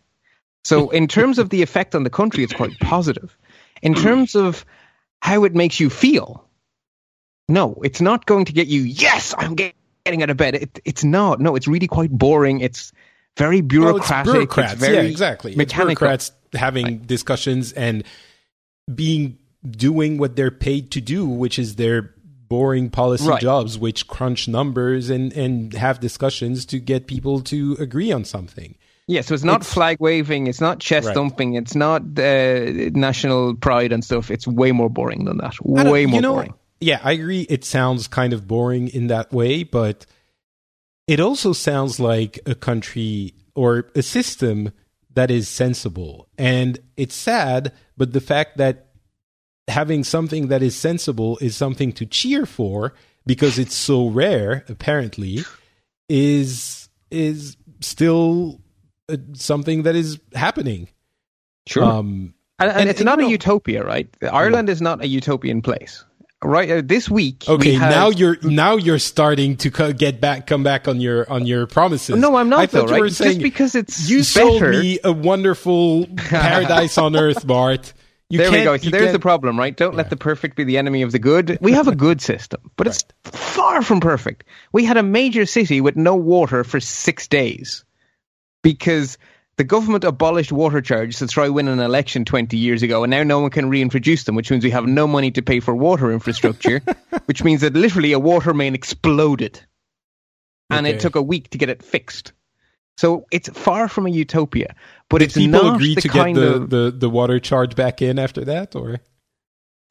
So in terms of the effect on the country, it's quite positive. In terms of how it makes you feel, no, it's not going to get you. Yes, I'm getting out of bed. It, it's not. No, it's really quite boring. It's very Well, bureaucratic. it's bureaucrats. It's very yeah, exactly. It's mechanical. bureaucrats having discussions and being doing what they're paid to do, which is their boring policy Right. jobs, which crunch numbers and and have discussions to get people to agree on something. Yeah, so it's not It's- flag waving, it's not chest Right. thumping, it's not uh, national pride and stuff. It's way more boring than that. Way more know, boring. Yeah, I agree. It sounds kind of boring in that way, but it also sounds like a country or a system that is sensible. And it's sad, but the fact that having something that is sensible is something to cheer for because it's so rare, apparently, is is still uh, something that is happening. Sure. Um, and, and and- it's not you a utopia, right? Ireland is not a utopian place. Right uh, this week. we Okay, now you're now you're starting to co- get back, come back on your on your promises. No, I'm not I thought though, you were right? saying Just because it's you sold me a wonderful paradise on earth, Bart. You there we go. So there's the problem, right? Don't let the perfect be the enemy of the good. We have a good system, but it's far from perfect. We had a major city with no water for six days because the government abolished water charges to try win an election 20 years ago, and now no one can reintroduce them, which means we have no money to pay for water infrastructure, which means that literally a water main exploded, and Okay. it took a week to get it fixed. So it's far from a utopia, but Did it's people not agree to get the, of the the water charge back in after that, or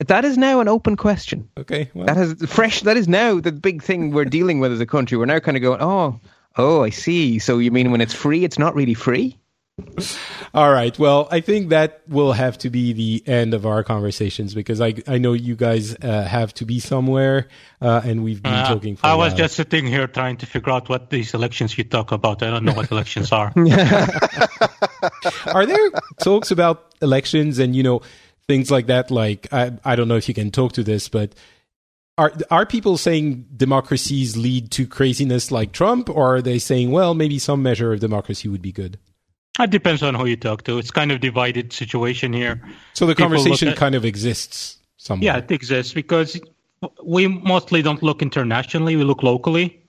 that is now an open question. okay? Well, That has fresh. That is now the big thing we're dealing with as a country. We're now kind of going, oh, oh, I see. So you mean when it's free, it's not really free? All right. Well, I think that will have to be the end of our conversations because I I know you guys uh, have to be somewhere, uh, and we've been Uh, talking for. I a was while. just sitting here trying to figure out what these elections you talk about. I don't know what elections are. Are there talks about elections and you know things like that? Like I I don't know if you can talk to this, but. Are are people saying democracies lead to craziness like Trump, or are they saying, well, maybe some measure of democracy would be good? It depends on who you talk to. It's kind of divided situation here. So the People conversation at- kind of exists somewhere. Yeah, it exists because we mostly don't look internationally. We look locally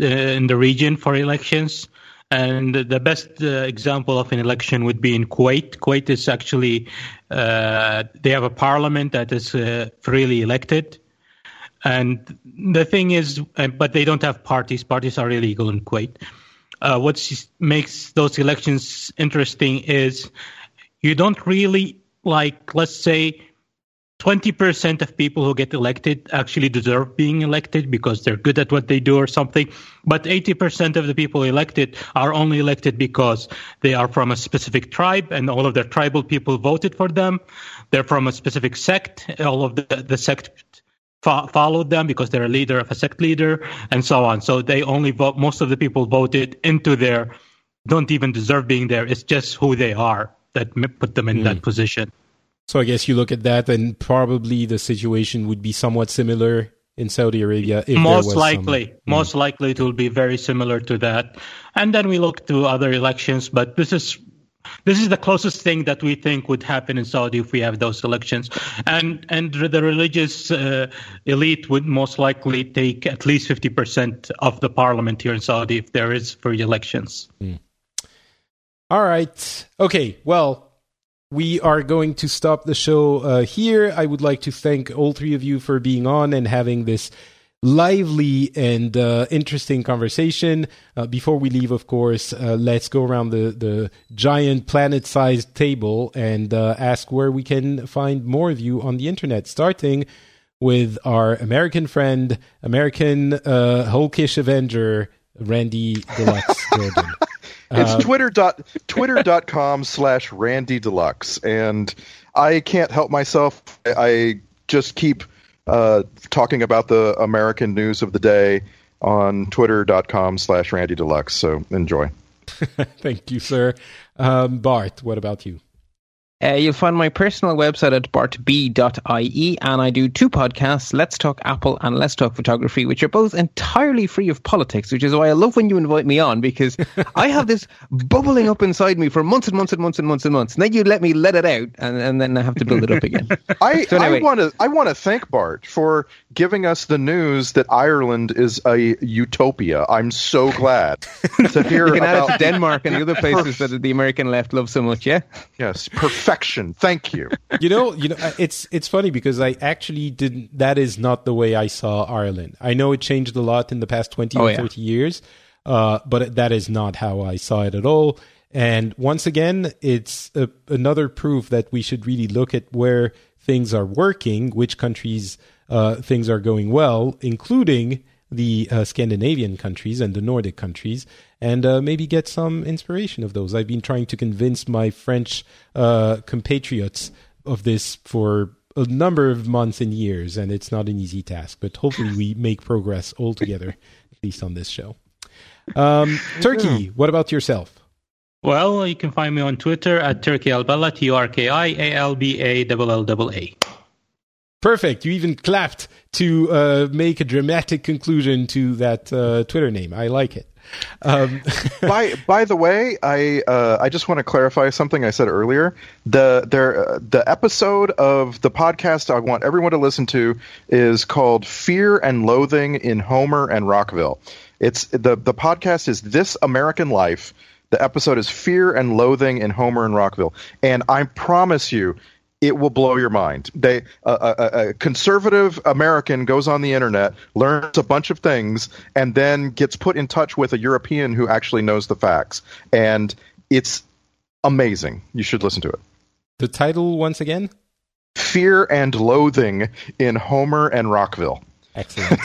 uh, in the region for elections. And the best uh, example of an election would be in Kuwait. Kuwait is actually, uh, they have a parliament that is uh, freely elected. And the thing is, uh, but they don't have parties. Parties are illegal in Kuwait. Uh, what makes those elections interesting is you don't really like, let's say, 20% of people who get elected actually deserve being elected because they're good at what they do or something. But 80% of the people elected are only elected because they are from a specific tribe and all of their tribal people voted for them. They're from a specific sect. All of the, the sect fo- followed them because they're a leader of a sect leader and so on. So they only vote, most of the people voted into their, don't even deserve being there. It's just who they are that put them in that hmm. position. So I guess you look at that, and probably the situation would be somewhat similar in Saudi Arabia. If there most was some- likely hmm. most likely it will be very similar to that and then we look to other elections but this is this is the closest thing that we think would happen in Saudi if we have those elections, and and the religious uh, elite would most likely take at least fifty percent of the parliament here in Saudi if there is free elections. All right. Okay. Well, we are going to stop the show uh, here. I would like to thank all three of you for being on and having this lively and uh, interesting conversation. Uh, before we leave, of course, uh, let's go around the, the giant planet sized table and uh, ask where we can find more of you on the internet, starting with our American friend, American uh, Hulkish Avenger, Randy Deluxe Jordan. It's twitter dot twitter.com slash Randy Deluxe. And I can't help myself. I just keep uh, talking about the American news of the day on twitter.com slash Randy Deluxe. So enjoy. Thank you, sir. Um, Bart, what about you? Uh, you'll find my personal website at bartb.ie, and I do two podcasts, Let's Talk Apple and Let's Talk Photography, which are both entirely free of politics, which is why I love when you invite me on, because I have this bubbling up inside me for months and months and months and months and months. And then you let me let it out, and, and then I have to build it up again. I, So anyway. I want to I want to thank Bart for giving us the news that Ireland is a utopia. I'm so glad to hear You can add it to Denmark and the other places that the American left love so much, yeah? yes perfection. Thank you. You know, you know, uh, it's it's funny because I actually didn't. That is not the way I saw Ireland. I know it changed a lot in the past twenty Oh, or yeah. thirty years, uh, but that is not how I saw it at all. And once again, it's a, another proof that we should really look at where things are working, which countries uh, things are going well, including the uh, Scandinavian countries and the Nordic countries, and uh, maybe get some inspiration of those. I've been trying to convince my French uh, compatriots of this for a number of months and years, and it's not an easy task. But hopefully, we make progress all together, at least on this show. Um, Turki, what about yourself? Well, you can find me on Twitter at Turki Alballaa, T U R K I A L B A L L A A. Perfect. You even clapped to uh, make a dramatic conclusion to that uh, Twitter name. I like it. Um, by by the way, I uh, I just want to clarify something I said earlier. The there uh, the episode of the podcast I want everyone to listen to is called Fear and Loathing in Homer and Rockville. It's the the podcast is This American Life. The episode is Fear and Loathing in Homer and Rockville, and I promise you. It will blow your mind. They a, a, a conservative American goes on the internet, learns a bunch of things, and then gets put in touch with a European who actually knows the facts. And it's amazing. You should listen to it. the title once again. Fear and Loathing in Homer and Rockville. Excellent.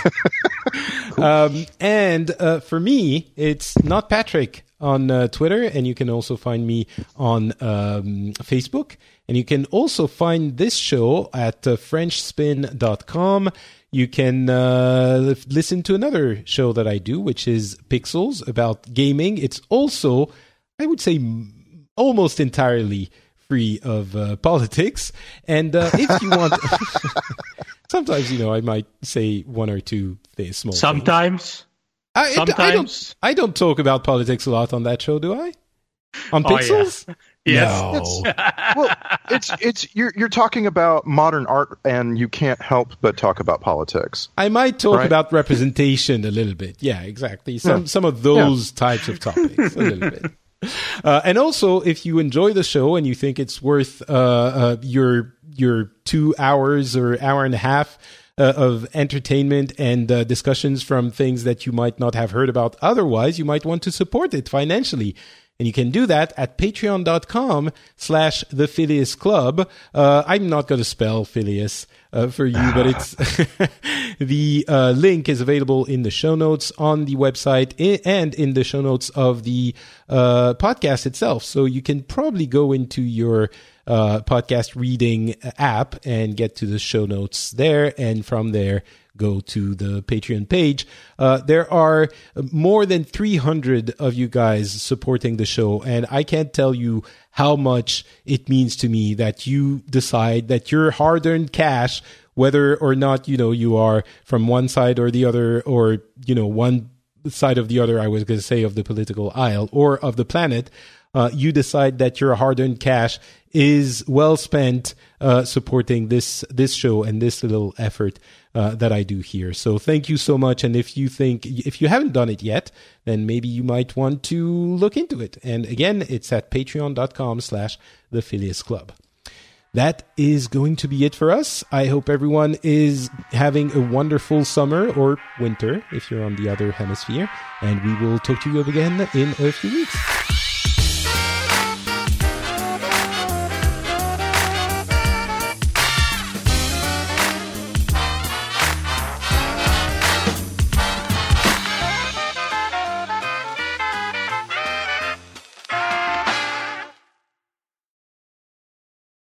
um, and uh, for me, it's not Patrick on uh, Twitter, and you can also find me on um, Facebook. And you can also find this show at uh, FrenchSpin.com. You can uh, listen to another show that I do, which is Pixels about gaming. It's also, I would say, almost entirely free of uh, politics. And uh, if you want, sometimes you know I might say one or two things, small. Sometimes. I, Sometimes. I don't. I don't talk about politics a lot on that show, do I? On Oh, yeah. Pixels? Yes. No. well, it's it's you're you're talking about modern art, and you can't help but talk about politics. I might talk Right. about representation a little bit. Yeah, exactly. Some some of those types of topics a little bit. Uh, and also, if you enjoy the show and you think it's worth uh, uh, your your two hours or hour and a half uh, of entertainment and uh, discussions from things that you might not have heard about otherwise, you might want to support it financially. And you can do that at patreon.com slash the Phileas Club. Uh, I'm not going to spell Phileas uh, for you, but it's the uh, link is available in the show notes on the website and in the show notes of the uh, podcast itself. So you can probably go into your uh, podcast reading app and get to the show notes there. And from there, go to the Patreon page. Uh, there are more than 300 of you guys supporting the show, and I can't tell you how much it means to me that you decide that your hard-earned cash, whether or not you know you are from one side or the other, or you know one side of the other, I was going to say of the political aisle or of the planet, uh, you decide that your hard-earned cash is well spent uh, supporting this this show and this little effort uh, that I do here. So thank you so much. And if you think if you haven't done it yet, then maybe you might want to look into it. And again, it's at patreon.com slash the Phileas Club. That is going to be it for us. I hope everyone is having a wonderful summer or winter if you're on the other hemisphere. And we will talk to you again in a few weeks.